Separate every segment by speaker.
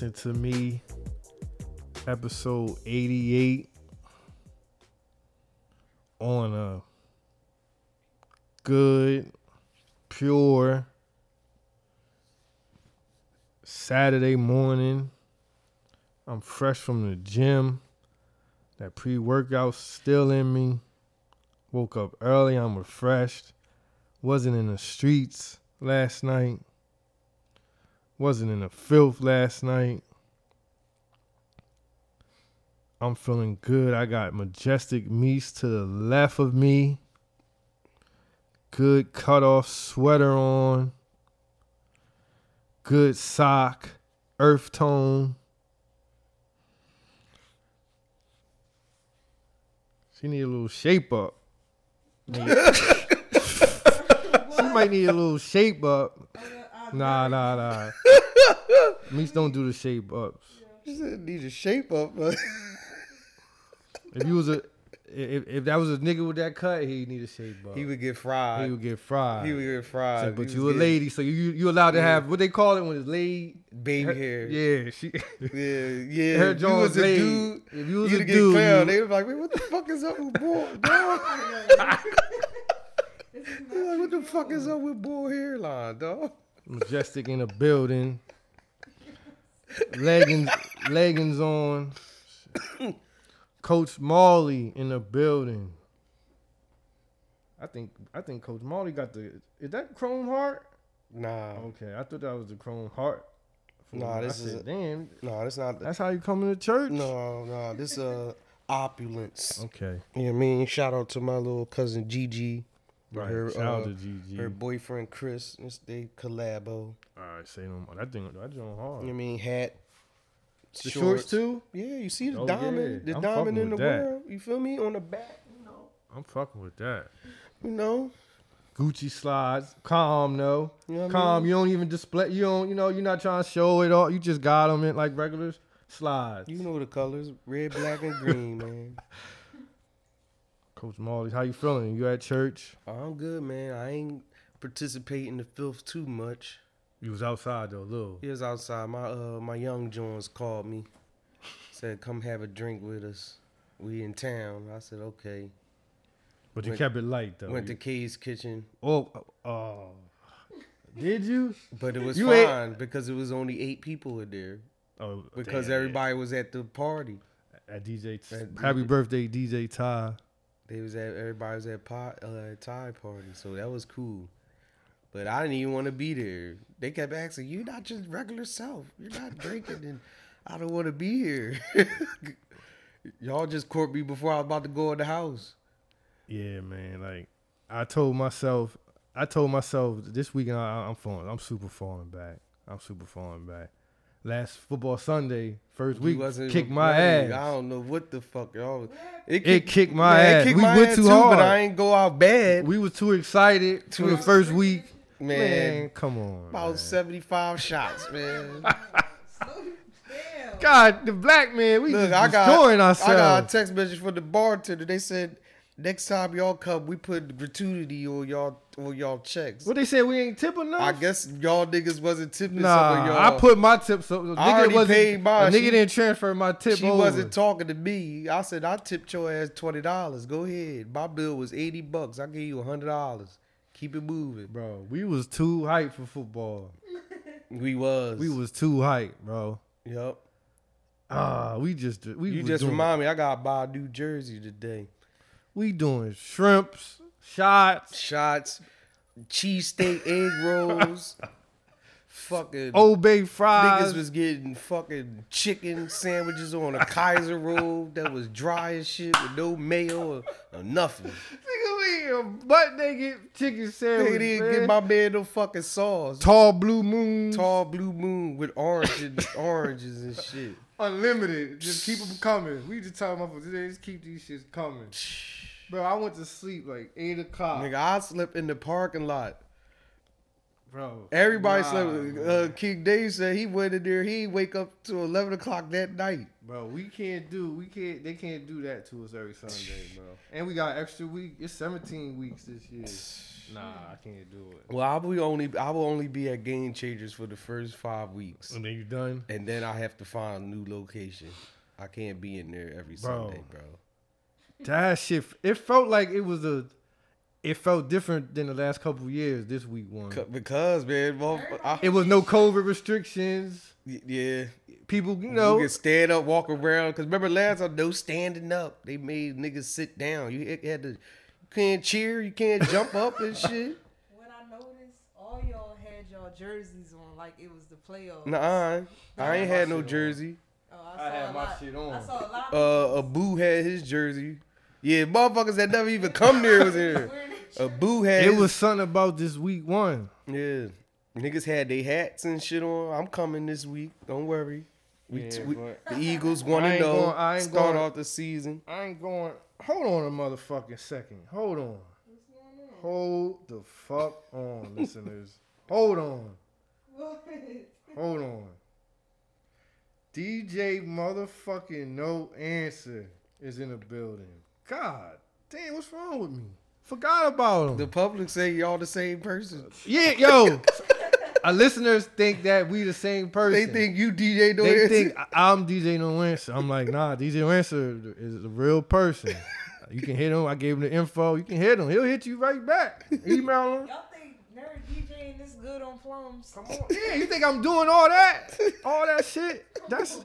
Speaker 1: Listen to me. Episode 88 on a good, pure Saturday morning. I'm fresh from the gym. That pre workout still in me. Woke up early. I'm refreshed. Wasn't in the streets last night. Wasn't in the filth last night. I'm feeling good. I got majestic meats to the left of me. Good cutoff sweater on. Good sock. Earth tone. She need a little shape up. she might need a little shape up. Nah, nah, nah. Meats don't do the shape ups.
Speaker 2: She said need a shape up.
Speaker 1: If you was a if, if that was a nigga with that cut, he need a shape up.
Speaker 2: he would get fried.
Speaker 1: He would get fried.
Speaker 2: He would get fried.
Speaker 1: So, but
Speaker 2: He
Speaker 1: you a
Speaker 2: was
Speaker 1: lady, so you you allowed to
Speaker 2: Yeah.
Speaker 1: have what they call it when it's laid.
Speaker 2: baby
Speaker 1: her-
Speaker 2: hair.
Speaker 1: Yeah, she.
Speaker 2: Yeah, yeah.
Speaker 1: Her
Speaker 2: If you
Speaker 1: jaw
Speaker 2: was
Speaker 1: was
Speaker 2: a
Speaker 1: laid.
Speaker 2: dude,
Speaker 1: If you was
Speaker 2: you'd
Speaker 1: a
Speaker 2: get
Speaker 1: dude,
Speaker 2: clown.
Speaker 1: you-
Speaker 2: They was like, "Man, what the fuck is up with boy, dog?" They're like, what the fuck is up with boy hairline, dog?
Speaker 1: Majestic in the building. Leggings, leggings on. Coach Marley in the building. I think I think Coach Marley got the. Is that Chrome Heart?
Speaker 2: Nah,
Speaker 1: Okay, I thought that was the Chrome Heart.
Speaker 2: Nah,
Speaker 1: I
Speaker 2: this is
Speaker 1: said,
Speaker 2: a-
Speaker 1: damn.
Speaker 2: no, that's not.
Speaker 1: That's how you come into church.
Speaker 2: No, no, this uh opulence.
Speaker 1: Okay.
Speaker 2: You know what I mean? Shout out to my little cousin Gigi.
Speaker 1: Right.
Speaker 2: Her,
Speaker 1: Shout out
Speaker 2: uh,
Speaker 1: to GG.
Speaker 2: her boyfriend Chris. They collabo.
Speaker 1: All right, say no more. That thing, that joint hard.
Speaker 2: You know I mean? Hat.
Speaker 1: the shorts too.
Speaker 2: Yeah, you see the
Speaker 1: Oh,
Speaker 2: diamond,
Speaker 1: yeah.
Speaker 2: the
Speaker 1: I'm
Speaker 2: diamond in the
Speaker 1: that.
Speaker 2: world. You feel me? On the back, you know.
Speaker 1: I'm fucking with that.
Speaker 2: You know.
Speaker 1: Gucci slides, calm no,
Speaker 2: You know what I
Speaker 1: calm.
Speaker 2: mean?
Speaker 1: You don't even display. You don't. You know. You're not trying to show it all. You just got them in like regular slides.
Speaker 2: You know the colors, red, black, and green, man.
Speaker 1: Coach Marley, how you feeling? You at church?
Speaker 2: I'm good, man. I ain't participating in the filth too much.
Speaker 1: You was outside though, little.
Speaker 2: He was outside. My uh my young Jones called me. Said come have a drink with us. We in town. I said okay.
Speaker 1: But you
Speaker 2: Went-
Speaker 1: kept it light though.
Speaker 2: Went to
Speaker 1: You-
Speaker 2: Kay's kitchen.
Speaker 1: oh, oh. Did you?
Speaker 2: But it was
Speaker 1: You ate-
Speaker 2: fine because it was only eight people in there.
Speaker 1: Oh,
Speaker 2: Because
Speaker 1: damn.
Speaker 2: everybody was at the party.
Speaker 1: At DJ.
Speaker 2: At
Speaker 1: Happy
Speaker 2: DJ
Speaker 1: birthday, DJ Ty.
Speaker 2: They was at everybody was at pot uh Ty party, so that was cool. But I didn't even want to be there. They kept asking, "You not just regular self? You're not drinking, and I don't want to be here." Y'all just caught me before I was about to go in the house.
Speaker 1: Yeah, man. Like I told myself, I told myself this weekend I, I'm falling. I'm super falling back. I'm super falling back. Last football Sunday, first week,
Speaker 2: wasn't
Speaker 1: kicked my ass.
Speaker 2: I don't know what the fuck. Y'all. It
Speaker 1: It kicked my
Speaker 2: man,
Speaker 1: ass.
Speaker 2: It kicked
Speaker 1: We
Speaker 2: my
Speaker 1: went
Speaker 2: ass
Speaker 1: too
Speaker 2: too,
Speaker 1: hard.
Speaker 2: but I ain't go out bad.
Speaker 1: We was too excited
Speaker 2: Too
Speaker 1: for the first week.
Speaker 2: man,
Speaker 1: Man, come on.
Speaker 2: about
Speaker 1: man.
Speaker 2: seventy five shots, man.
Speaker 1: God, the black man, we
Speaker 2: Look,
Speaker 1: just
Speaker 2: I got
Speaker 1: destroying
Speaker 2: I got a text message from the bartender. They said next time y'all come, we put gratuity on y'all on y'all checks.
Speaker 1: what they said we ain't tipping enough?
Speaker 2: I guess y'all niggas wasn't tipping
Speaker 1: Nah,
Speaker 2: y'all.
Speaker 1: I put my tips up. The
Speaker 2: I
Speaker 1: nigga
Speaker 2: already
Speaker 1: wasn't,
Speaker 2: paid mine.
Speaker 1: Nigga
Speaker 2: She-
Speaker 1: didn't transfer my tip
Speaker 2: she
Speaker 1: over.
Speaker 2: wasn't talking to me. I said I tipped your ass twenty dollars. Go ahead. My bill was eighty bucks. I gave you hundred dollars. Keep it moving.
Speaker 1: Bro, we was too hype for football.
Speaker 2: We was.
Speaker 1: We was too hype, bro.
Speaker 2: Yep.
Speaker 1: Ah, we just we
Speaker 2: You just
Speaker 1: doing,
Speaker 2: remind me. I got to buy a new jersey today.
Speaker 1: we doing shrimps, shots,
Speaker 2: Shots, cheesesteak egg rolls. fucking
Speaker 1: Old Bay fries.
Speaker 2: Niggas was getting fucking chicken sandwiches on a Kaiser roll that was dry as shit with no mayo or, or nothing.
Speaker 1: Nigga, we a butt naked chicken sandwich.
Speaker 2: Nigga didn't
Speaker 1: man.
Speaker 2: give my man no fucking sauce.
Speaker 1: tall blue moon,
Speaker 2: Tall blue moon with orange and oranges and shit.
Speaker 1: unlimited. Just keep them coming. We just talking about today. Just keep these shits coming. Bro, I went to sleep like eight o'clock.
Speaker 2: Nigga, I slept in the parking lot.
Speaker 1: bro.
Speaker 2: Everybody
Speaker 1: nah,
Speaker 2: slept.
Speaker 1: man.
Speaker 2: Uh, King Dave said he went in there. He ain't wake up till eleven o'clock that night.
Speaker 1: Bro, we can't do we can't they can't do that to us every Sunday, bro. And we got extra week. It's 17 weeks this year. Nah, I can't do it.
Speaker 2: Well, I will only I will only be at Game Changers for the first five weeks,
Speaker 1: And then you're done?
Speaker 2: and then I have to find a new location. I can't be in there every
Speaker 1: Bro.
Speaker 2: Sunday, bro.
Speaker 1: That shit it felt like it was a it felt different than the last couple of years this week one.
Speaker 2: Because man, motherf- I,
Speaker 1: It was no COVID restrictions.
Speaker 2: yeah,
Speaker 1: People, you
Speaker 2: you
Speaker 1: know,
Speaker 2: can stand up, walk around. Cause remember last time, no standing up. They made niggas sit down. You had to, you can't cheer, you can't jump up and shit.
Speaker 3: What I noticed, all y'all had y'all jerseys on like it was the playoffs.
Speaker 2: Nah, I ain't had no
Speaker 1: shit on.
Speaker 2: jersey.
Speaker 3: Oh,
Speaker 1: I
Speaker 3: saw
Speaker 1: had my
Speaker 3: lot-
Speaker 1: shit on.
Speaker 3: I saw a lot.
Speaker 2: Uh, Abu had his jersey. Yeah, motherfuckers that never even come near was here.
Speaker 3: people wearing their
Speaker 2: Abu had.
Speaker 1: it was something about this week one.
Speaker 2: Yeah. Niggas had their hats and shit on. I'm coming this week. Don't worry. We,
Speaker 1: Yeah,
Speaker 2: we- the Eagles one
Speaker 1: I
Speaker 2: and
Speaker 1: ain't going- I ain't
Speaker 2: Start
Speaker 1: going-
Speaker 2: off the season.
Speaker 1: I ain't going. Hold on a motherfucking second. Hold on. Hold the fuck on, listeners. Hold on.
Speaker 3: What?
Speaker 1: Hold on. DJ motherfucking no answer is in the building. God damn, what's wrong with me? Forgot about him.
Speaker 2: The public say y'all the same person.
Speaker 1: yeah, yo. Our listeners think that we the same person.
Speaker 2: They think you DJ no
Speaker 1: they
Speaker 2: answer.
Speaker 1: think I- I'm DJ No Answer. I'm like, nah, DJ No Answer is a real person. You can hit him. I gave him the info. You can hit him. He'll hit you right back. Email him.
Speaker 3: Y'all think nerd DJing this good on plums?
Speaker 1: Come on. Yeah, you think I'm doing all that? All that shit? That's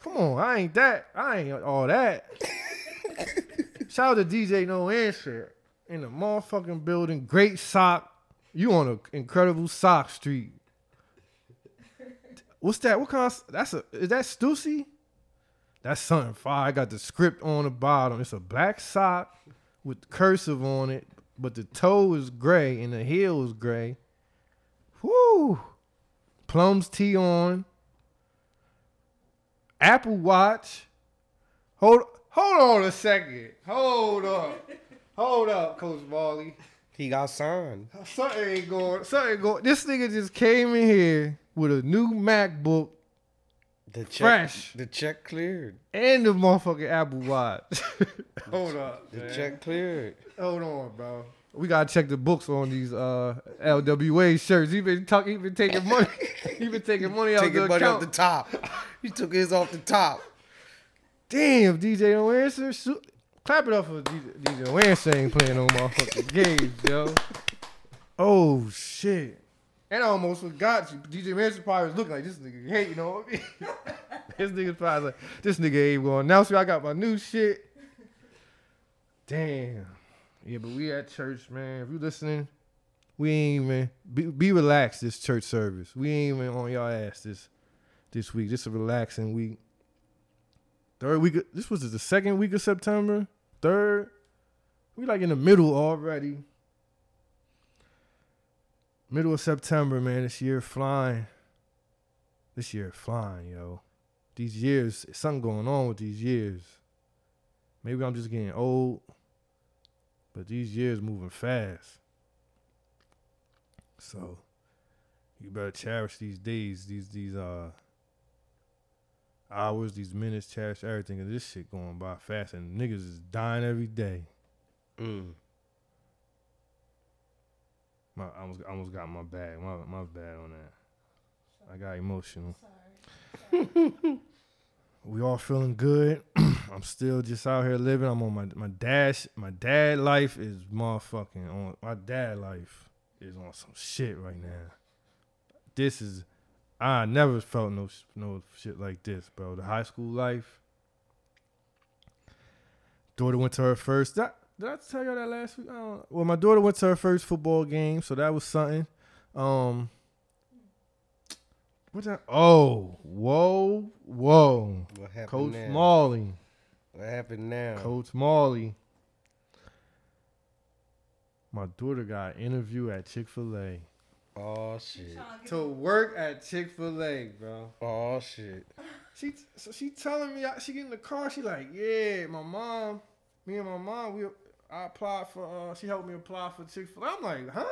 Speaker 1: come on. I ain't that. I ain't all that. Shout out to DJ No Answer in the motherfucking building. Great sock. You on an incredible sock street. What's that? What kind of that's a is that Stussy? That's something fire. I got the script on the bottom. It's a black sock with cursive on it, but the toe is gray and the heel is gray. Whoo! Plums tee on. Apple Watch. Hold hold on a second. Hold up. Hold up, Coach Marley.
Speaker 2: he got signed.
Speaker 1: Something ain't going. Something ain't going. This nigga just came in here with a new MacBook
Speaker 2: The check,
Speaker 1: Fresh.
Speaker 2: The check cleared.
Speaker 1: and the motherfucking Apple Watch. Hold up.
Speaker 2: The
Speaker 1: man.
Speaker 2: check cleared.
Speaker 1: Hold on, bro. We gotta check the books on these uh LWA shirts. He been talking. he been taking money. he been taking money out
Speaker 2: Taking
Speaker 1: the
Speaker 2: money off the top. He took his off the top.
Speaker 1: Damn, DJ No Answer. Su- Clap it up for DJ, DJ No Answer ain't playing no motherfucking games, yo. Oh shit. And I almost forgot you. DJ Manson probably was looking like this nigga hating on me. this nigga probably like, this nigga ain't gonna announce me. I got my new shit. Damn. Yeah, but we at church, man. If you listening, we ain't even be, be relaxed this church service. We ain't even on y'all ass this this week. Just a relaxing week. Third week. Of, this was the second week of September. Third. We like in the middle already. Middle of September, man. This year flying. This year flying, yo. These years, something going on with these years. Maybe I'm just getting old, but these years moving fast. So you better cherish these days, these these uh hours, these minutes, cherish everything. Cause this shit going by fast, and niggas is dying every day.
Speaker 2: Mm.
Speaker 1: My, I almost, I almost got my bag. My, my bad on that. I got emotional. we all feeling good. I'm still just out here living. I'm on my my dash. My dad life is motherfucking on. My dad life is on some shit right now. This is. I never felt no no shit like this, bro. The high school life. Daughter went to her first. That, did I tell you that last week? I well, my daughter went to her first football game, so that was something. Um, what that? Oh, whoa, whoa,
Speaker 2: What happened
Speaker 1: Coach
Speaker 2: now?
Speaker 1: Marley,
Speaker 2: What happened now?
Speaker 1: Coach Marley. My daughter got an interview at Chick Fil A.
Speaker 2: Oh shit.
Speaker 1: To work at Chick Fil A, bro.
Speaker 2: Oh shit.
Speaker 1: She so she telling me she get in the car. She like, yeah, my mom, me and my mom, we I applied for. Uh, she helped me apply for Chick Fil A. I'm like, huh?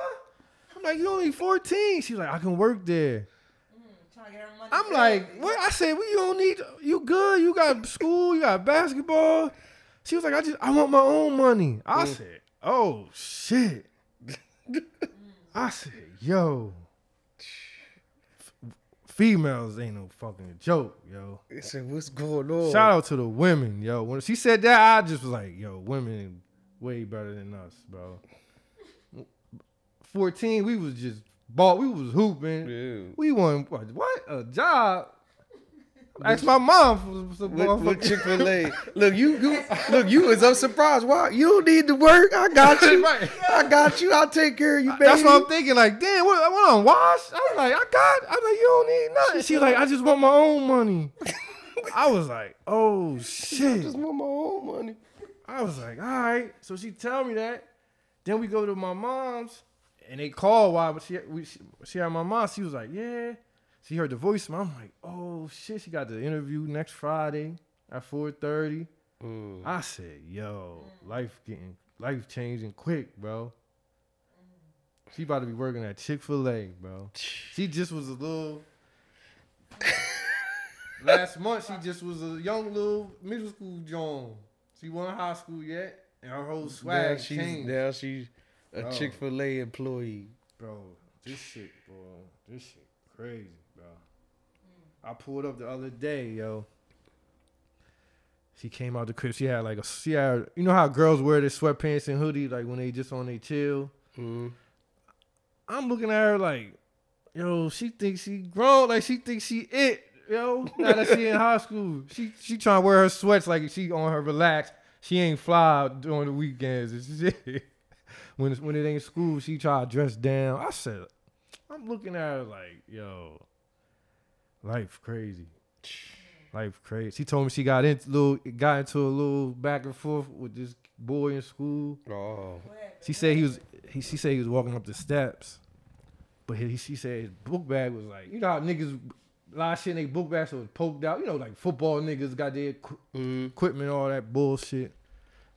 Speaker 1: I'm like, you only 14. She's like, I can work there.
Speaker 3: Mm, trying to get her money.
Speaker 1: I'm like, what? I said, well, you don't need, you good. You got school, you got basketball. She was like, I just, I want my own money. I
Speaker 2: Mm.
Speaker 1: said, oh, shit. I said, yo. Females ain't no fucking joke, yo.
Speaker 2: I said, what's going on?
Speaker 1: Shout out to the women, yo. When she said that, I just was like, yo, women way better than us, bro. 14, we was just bought, we was hooping.
Speaker 2: Yeah.
Speaker 1: We won what? what? A job? Ask my mom for some
Speaker 2: What, what Chick Fil A? Look, you, you, look, you was up surprised. Why? You don't need to work. I got you.
Speaker 1: Right.
Speaker 2: I got you. I'll take care of you, baby.
Speaker 1: That's what I'm thinking. Like, damn, what? I want to wash? I was like, I got. I was like, you don't need nothing. She was like, I just want my own money. I was like, oh
Speaker 2: I
Speaker 1: shit.
Speaker 2: just want my own money.
Speaker 1: I was like, all right. So she tell me that. Then we go to my mom's, and they call why, but she we she, she had my mom. She was like, yeah. She heard the voicemail. I'm like, oh shit. She got the interview next Friday at 4:30.
Speaker 2: Mm.
Speaker 1: I said, yo, life getting life changing quick, bro. She about to be working at Chick Fil A, bro. She just was a little. Last month, she just was a young little middle school John. She wasn't high school yet, and her whole
Speaker 2: Now
Speaker 1: swag
Speaker 2: she's
Speaker 1: changed,
Speaker 2: now she's a. Chick Fil A employee.
Speaker 1: bro. This shit, bro. This shit crazy, bro. I pulled up the other day, yo. She came out the crib. She had like a she had you know how girls wear their sweatpants and hoodies like when they just on their chill.
Speaker 2: Mm.
Speaker 1: I'm looking at her like, yo, she thinks she grown, like she thinks she it, yo. Now that she in high school, she she trying to wear her sweats like she on her relax. She ain't fly during the weekends and shit. when it's, when it ain't school, she try to dress down. I said, I'm looking at her like, yo, life crazy. Life crazy. She told me she got into little got into a little back and forth with this boy in school.
Speaker 2: Oh,
Speaker 1: She said he was. He, she said he was walking up the steps, but he, she said his book bag was like, you know how niggas a lot of shit in their book bags was poked out. You know, like football niggas got their
Speaker 2: mm.
Speaker 1: equipment, all that bullshit.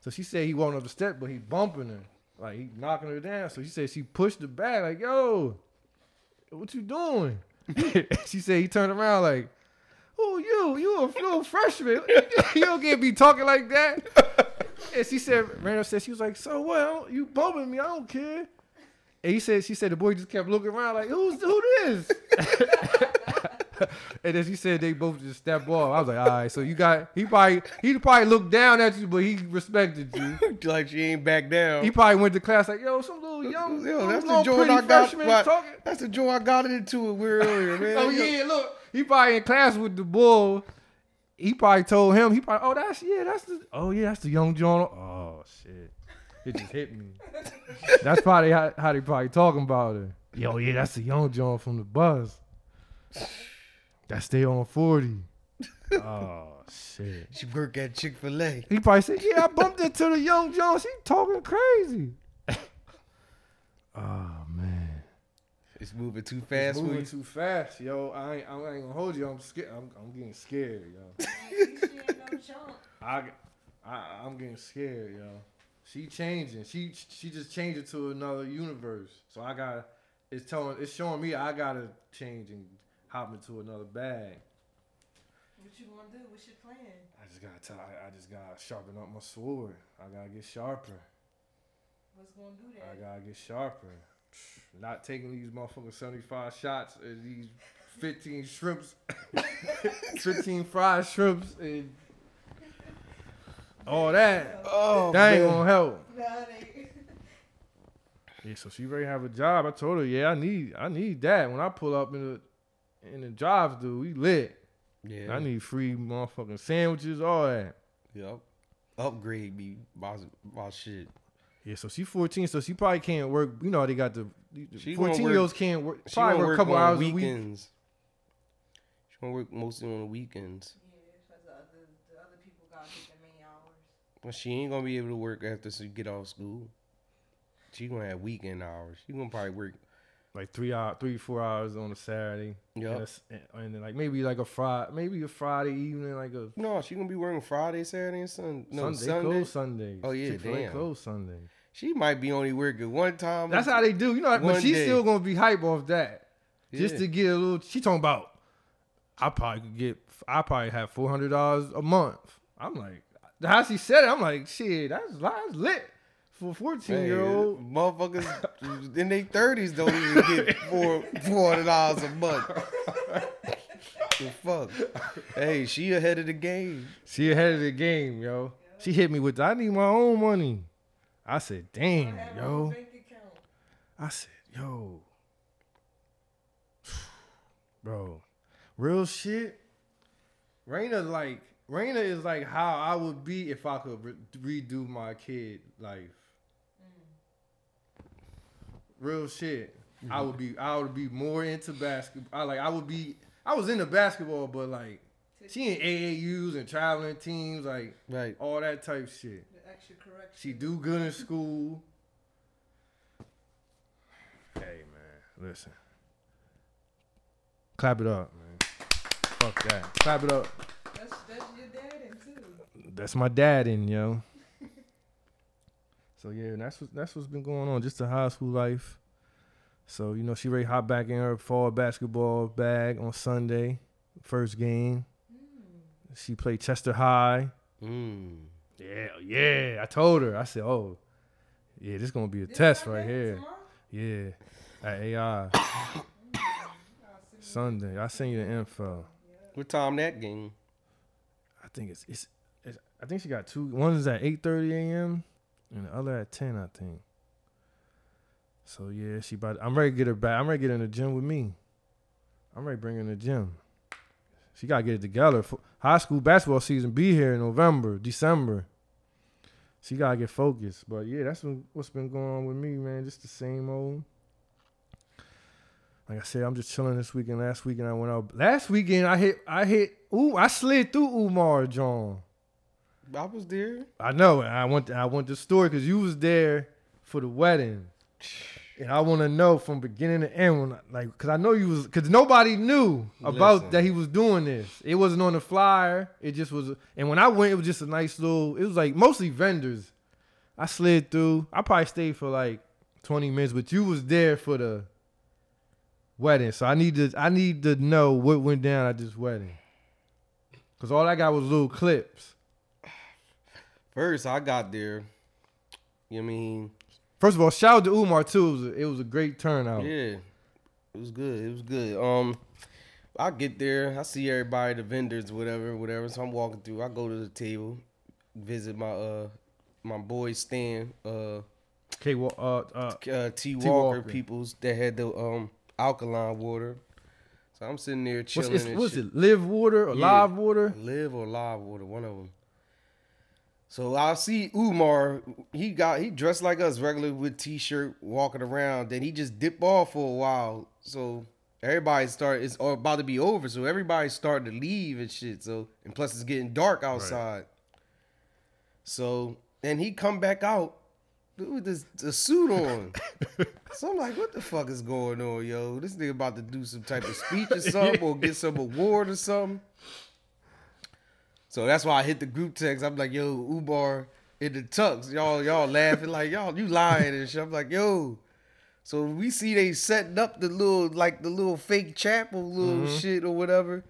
Speaker 1: So she said he walking up the step, but he bumping her, like he knocking her down. So she said she pushed the bag, like, yo, what you doing? she said he turned around like, who you? You a little freshman. you don't get me talking like that. And she said, Randall said, she was like, so what? You bumping me? I don't care. And he said, she said the boy just kept looking around like, who's who this? and then she said they both just stepped off. I was like, all right, so you got he probably he probably looked down at you, but he respected you.
Speaker 2: like she ain't back down.
Speaker 1: He probably went to class like, yo, some little young,
Speaker 2: Yo,
Speaker 1: little,
Speaker 2: that's the
Speaker 1: little
Speaker 2: joint I got. right. That's the joint I got into it with earlier, man.
Speaker 1: Oh yeah, look, he probably in class with the bull. He probably told him. He probably, oh, that's yeah, that's the, oh yeah, that's the young John. Oh shit, it just hit me. that's probably how, how they probably talking about it. Yo, yeah, that's the young John from the bus. That stay on forty. Oh shit.
Speaker 2: She work at Chick Fil A.
Speaker 1: He probably said, yeah, I bumped into the young John. She talking crazy. Oh man.
Speaker 2: It's moving too fast for
Speaker 1: moving
Speaker 2: you.
Speaker 1: too fast, yo. I ain't, I ain't gonna hold you. I'm scared. I'm, I'm getting scared, yo.
Speaker 3: She ain't no chump.
Speaker 1: I, I, I'm getting scared, yo. She changing. She, she just changed it to another universe. So I got, it's telling, it's showing me I gotta change and hop into another bag.
Speaker 3: What you gonna do? What's your plan?
Speaker 1: I just gotta tell. I, I just gotta sharpen up my sword. I gotta get sharper.
Speaker 3: What's gonna do that?
Speaker 1: I gotta get sharper. Not taking these motherfucking 75 shots and these 15 shrimps, 15 fried shrimps, and all that.
Speaker 2: Oh,
Speaker 1: That ain't
Speaker 2: man.
Speaker 1: gonna help.
Speaker 3: Nah, they.
Speaker 1: Yeah, so she ready to have a job. I told her, yeah, I need, I need that. When I pull up in the, in the drive through, we lit.
Speaker 2: Yeah.
Speaker 1: I need free motherfucking sandwiches, all that.
Speaker 2: Yep. Upgrade me my, my shit.
Speaker 1: Yeah, so she 14, so she probably can't work. You know, they got the
Speaker 2: She gonna
Speaker 1: 14 year olds can't work.
Speaker 2: She
Speaker 1: Probably
Speaker 2: gonna
Speaker 1: work
Speaker 2: work
Speaker 1: a couple
Speaker 2: on
Speaker 1: hours
Speaker 2: the
Speaker 1: a week.
Speaker 2: weekends. She gonna work mostly on the weekends.
Speaker 3: Yeah, because the other, the other people got to get their main hours.
Speaker 2: But she ain't gonna be able to work after she get off school. She gonna have weekend hours. She gonna probably work.
Speaker 1: Like three hour, three four hours on a Saturday.
Speaker 2: Yep.
Speaker 1: and, and then like maybe like a Friday, maybe a Friday evening, like a
Speaker 2: No, she gonna be working Friday, Saturday, and Sunday. No,
Speaker 1: Sunday.
Speaker 2: Sunday.
Speaker 1: Close Sundays.
Speaker 2: Oh, yeah,
Speaker 1: Chick-fil-A
Speaker 2: damn.
Speaker 1: close Sunday.
Speaker 2: She might be only working one time.
Speaker 1: That's how they do. You know, but she's
Speaker 2: day.
Speaker 1: still gonna be hype off that. Just
Speaker 2: Yeah.
Speaker 1: to get a little she talking about I probably could get I probably have four hundred dollars a month. I'm like how she said it, I'm like, shit, that's, that's lit for a 14
Speaker 2: Hey,
Speaker 1: year old.
Speaker 2: motherfuckers in their thirties don't even get four four hundred dollars a month. the fuck? Hey, she ahead of the game.
Speaker 1: She ahead of the game, yo. She hit me with I need my own money. I said, damn,
Speaker 3: I
Speaker 1: yo.
Speaker 3: a bank account.
Speaker 1: I said, yo. Bro, real shit. Raina like Raina is like how I would be if I could re- redo my kid life. Real shit. I mm-hmm. would be I would be more into basketball. I like I would be I was into basketball, but like she in AAUs and traveling teams, like
Speaker 2: Right.
Speaker 1: all that type shit.
Speaker 3: The extra correction.
Speaker 1: She do good in school. Hey man, listen. Clap it up, man. Fuck that. Clap it up.
Speaker 3: That's that's your dad and too.
Speaker 1: That's my dad in, yo. So yeah, that's what that's what's been going on. Just the high school life. So, you know, she ready to hop back in her fall basketball bag on Sunday. First game. She played Chester High.
Speaker 2: Mm.
Speaker 1: Yeah, yeah. I told her. I said, "Oh, yeah, this gonna be a test right here." Yeah, at AI Sunday. I send you the info.
Speaker 2: What time that game?
Speaker 1: I think it's it's. it's I think she got two. One is at eight thirty a.m. and the other at ten. I think. So yeah, she about. I'm ready to get her back. I'm ready to get in the gym with me. I'm ready to bring her in the gym. She gotta get it together. F- High school basketball season be here in November, December. She gotta get focused. But yeah, that's what, what's been going on with me, man. Just the same old. Like I said, I'm just chilling this weekend. Last weekend I went out. Last weekend I hit. I hit. Ooh, I slid through Umar John.
Speaker 2: I was there.
Speaker 1: I know. and I went. I went to the store because you was there for the wedding, and I want to know from beginning to end. When, like, because I know you was. Because nobody knew about
Speaker 2: Listen.
Speaker 1: that he was doing this. It wasn't on the flyer. It just was. And when I went, it was just a nice little. It was like mostly vendors. I slid through. I probably stayed for like twenty minutes, but you was there for the wedding. So I need to. I need to know what went down at this wedding. Cause all I got was little clips.
Speaker 2: First, I got there. You know what I mean?
Speaker 1: First of all, shout out to Umar too. It was a, it was a great turnout.
Speaker 2: Yeah, it was good. It was good. Um, I get there, I see everybody, the vendors, whatever, whatever. So I'm walking through. I go to the table, visit my uh my boy Stan, uh,
Speaker 1: K. Uh, uh,
Speaker 2: uh T. Walker,
Speaker 1: Walker.
Speaker 2: peoples that had the um alkaline water. So I'm sitting there
Speaker 1: what's,
Speaker 2: chilling.
Speaker 1: what's
Speaker 2: shit.
Speaker 1: it? Live water or
Speaker 2: Yeah.
Speaker 1: live water?
Speaker 2: Live or live water, one of them. So I see Umar. He got he dressed like us, regular with t-shirt, walking around. Then he just dip off for a while. So everybody start it's about to be over. So everybody's starting to leave and shit. So and plus it's getting dark outside. So then he come back out with this the suit on. so I'm like, what the fuck is going on, yo? This nigga about to do some type of speech or something, or get some award or something. So that's why I hit the group text. I'm like, yo, Umar in the tux. Y'all, y'all laughing like y'all, you lying and shit. I'm like, yo. So we see they setting up the little like the little fake chapel little mm-hmm. shit or whatever.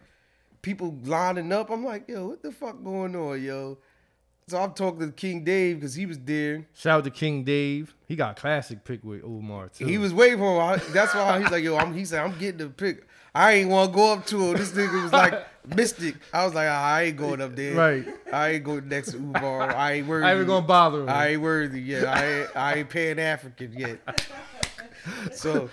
Speaker 2: People lining up. I'm like, yo, what the fuck going on, yo? So I'm talking to King Dave because he was there.
Speaker 1: Shout out to King Dave. He got a classic pick with Umar too.
Speaker 2: He was waiting for him. That's why he's like, yo, I'm, he said, I'm getting the pick. I ain't want to go up to him. This nigga was like mystic. I was like, I ain't going up there.
Speaker 1: Right.
Speaker 2: I ain't going next to Umar. I ain't worthy.
Speaker 1: I ain't gonna bother him.
Speaker 2: I ain't worthy yet. I ain't, I ain't Pan African yet. So,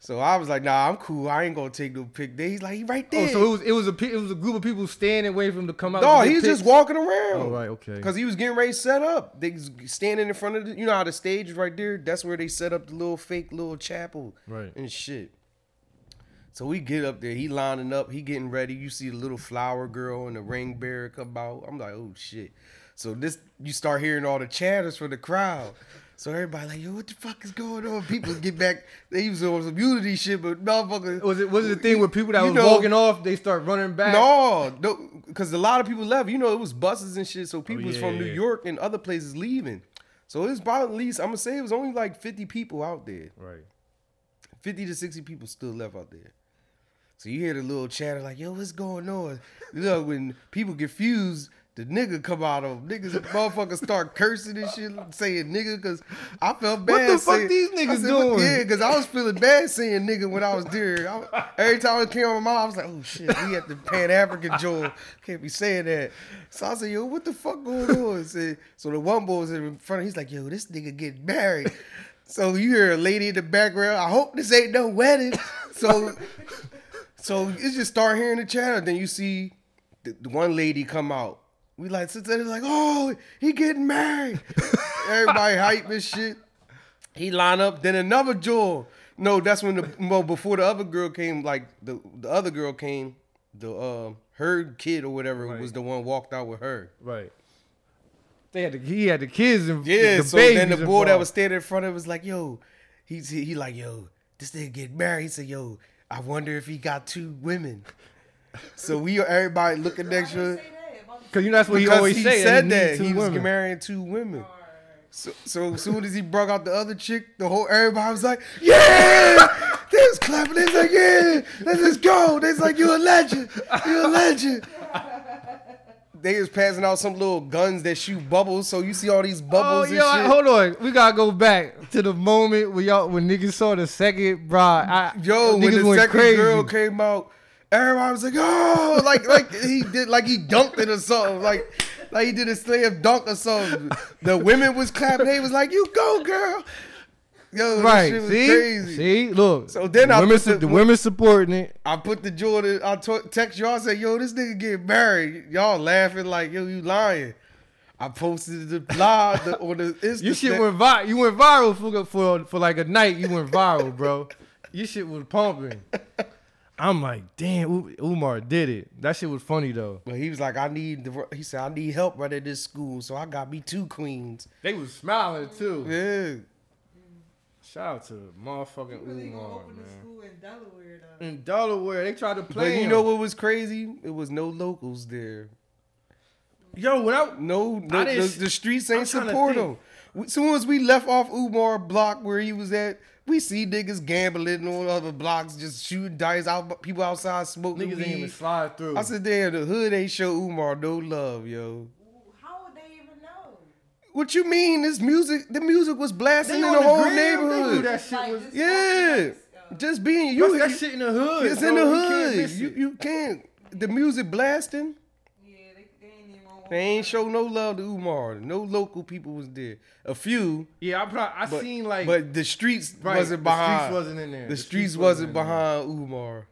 Speaker 2: so I was like, nah, I'm cool. I ain't gonna take no pic. He's like, he right there.
Speaker 1: oh, so it was it was a it was a group of people standing waiting for him to come out.
Speaker 2: no, he's just walking around.
Speaker 1: Oh right, okay.
Speaker 2: Cause he was getting ready to set up. They standing in front of the, you know how the stage is right there. That's where they set up the little fake little chapel,
Speaker 1: Right.
Speaker 2: And shit. So we get up there. He lining up. He getting ready. You see the little flower girl and the ring bearer come out. I'm like, oh shit. So this, you start hearing all the chatters from the crowd. So everybody like, yo, what the fuck is going on? People get back. They was on some unity shit, but motherfucker.
Speaker 1: Was it was it the thing where people that was
Speaker 2: know-
Speaker 1: walking off they start running back?
Speaker 2: No, no, because a lot of people left. You know, it was buses and shit. So oh, people was
Speaker 1: yeah,
Speaker 2: from New
Speaker 1: yeah.
Speaker 2: York and other places leaving. So it's about at least I'm gonna say it was only like 50 people out there.
Speaker 1: Right.
Speaker 2: 50 to 60 people still left out there. So you hear the little chatter like, yo, what's going on? You know, when people get fused, the nigga come out of niggas motherfuckers start cursing and shit, saying nigga, cause I felt bad.
Speaker 1: What the fuck these niggas
Speaker 2: said,
Speaker 1: doing?"
Speaker 2: Yeah, cause I was feeling bad saying nigga when I was there. I- every time it came on my mouth, I was like, oh shit, we at the Pan African Joel. Can't be saying that. So I said, yo, what the fuck going on? Said- so the one boy was in front of he's like, yo, this nigga getting married. So you hear a lady in the background. I hope this ain't no wedding. So, so you just start hearing the chatter. Then you see the, the one lady come out. We like sit there like, oh, he getting married. Everybody hype and shit. He line up. Then another jewel. No, that's when the well before the other girl came. Like the the other girl came. The uh, her kid or whatever
Speaker 1: Right.
Speaker 2: was the one walked out with her.
Speaker 1: Right. They had the he had the kids and
Speaker 2: Yeah,
Speaker 1: the
Speaker 2: so then the boy that was standing in front of was like, yo, he's he, he like, yo, this nigga get married. He said, yo, I wonder if he got two women. So we everybody looking next to
Speaker 3: Why
Speaker 2: him.
Speaker 3: they say that? About-
Speaker 1: Cause you know that's what he always
Speaker 2: he
Speaker 1: say.
Speaker 2: said
Speaker 1: he
Speaker 2: that
Speaker 1: needs two
Speaker 2: he was
Speaker 1: women.
Speaker 2: marrying two women.
Speaker 3: Alright, alright.
Speaker 2: So, so as soon as he brought out the other chick, the whole everybody was like, "Yeah!" they was clapping. They was like, "Yeah, let's just go." They was like, "You a legend, you a legend." They was passing out some little guns that shoot bubbles, so you see all these
Speaker 1: Oh,
Speaker 2: bubbles and
Speaker 1: yo,
Speaker 2: shit.
Speaker 1: hold on. We gotta go back to the moment when y'all when niggas saw the second bride. I,
Speaker 2: Yo, when the second
Speaker 1: crazy.
Speaker 2: girl came out, everybody was like, "Oh!" Like, like he did, like he dunked it or something, like, like he did a slam dunk or something. The women was clapping. They was like, "You go, girl!" Yo,
Speaker 1: right? See,
Speaker 2: crazy.
Speaker 1: see, look.
Speaker 2: So then
Speaker 1: the
Speaker 2: I
Speaker 1: women,
Speaker 2: put the-
Speaker 1: the women supporting it.
Speaker 2: I put the Jordan. I t- text y'all. I said, "Yo, this nigga get married." Y'all laughing like, "Yo, you lying." I posted the blog the, on the Insta.
Speaker 1: You shit went vi- You went viral for for for like a night. You went viral, bro. Your shit was pumping. I'm like, damn, Umar did it. That shit was funny though.
Speaker 2: But he was like, "I need." The, he said, "I need help running this school, so I got me two queens."
Speaker 1: They was smiling too.
Speaker 2: Yeah.
Speaker 1: Shout out to motherfucking
Speaker 3: You really gonna
Speaker 1: Umar,
Speaker 3: open a
Speaker 1: man.
Speaker 3: school in Delaware though?
Speaker 1: In Delaware, they tried to play.
Speaker 2: But you
Speaker 1: him.
Speaker 2: know what was crazy? It was no locals there.
Speaker 1: Yo, without
Speaker 2: No, no
Speaker 1: I didn't
Speaker 2: the, the streets ain't
Speaker 1: trying
Speaker 2: support him. Soon as we left off Umar block where he was at, we see niggas gambling on other blocks, just shooting dice out, people outside smoking
Speaker 1: niggas ain't even slide through.
Speaker 2: I said, damn, the hood ain't show Umar no love, yo.
Speaker 3: Ooh, How would they even know?
Speaker 2: What you mean? This music, the music was blasting
Speaker 1: They
Speaker 2: in
Speaker 1: on
Speaker 2: the whole
Speaker 1: gram, they knew
Speaker 2: neighborhood.
Speaker 1: that shit
Speaker 3: Like,
Speaker 1: was.
Speaker 2: Yeah,
Speaker 3: watching us,
Speaker 2: just being
Speaker 1: You
Speaker 2: you.
Speaker 1: that shit in the hood.
Speaker 2: it's
Speaker 1: bro.
Speaker 2: in the
Speaker 1: You can't
Speaker 2: hood.
Speaker 1: miss
Speaker 2: You
Speaker 1: it.
Speaker 2: you can't. The music blasting.
Speaker 3: Yeah, they, they ain't even gonna
Speaker 2: They ain't show no love to Umar. No local people was there. A few,
Speaker 1: Yeah, I probably I
Speaker 2: but,
Speaker 1: seen like
Speaker 2: but the streets
Speaker 1: right,
Speaker 2: wasn't
Speaker 1: the
Speaker 2: behind.
Speaker 1: streets wasn't in there.
Speaker 2: the streets wasn't
Speaker 1: in there.
Speaker 2: behind Umar.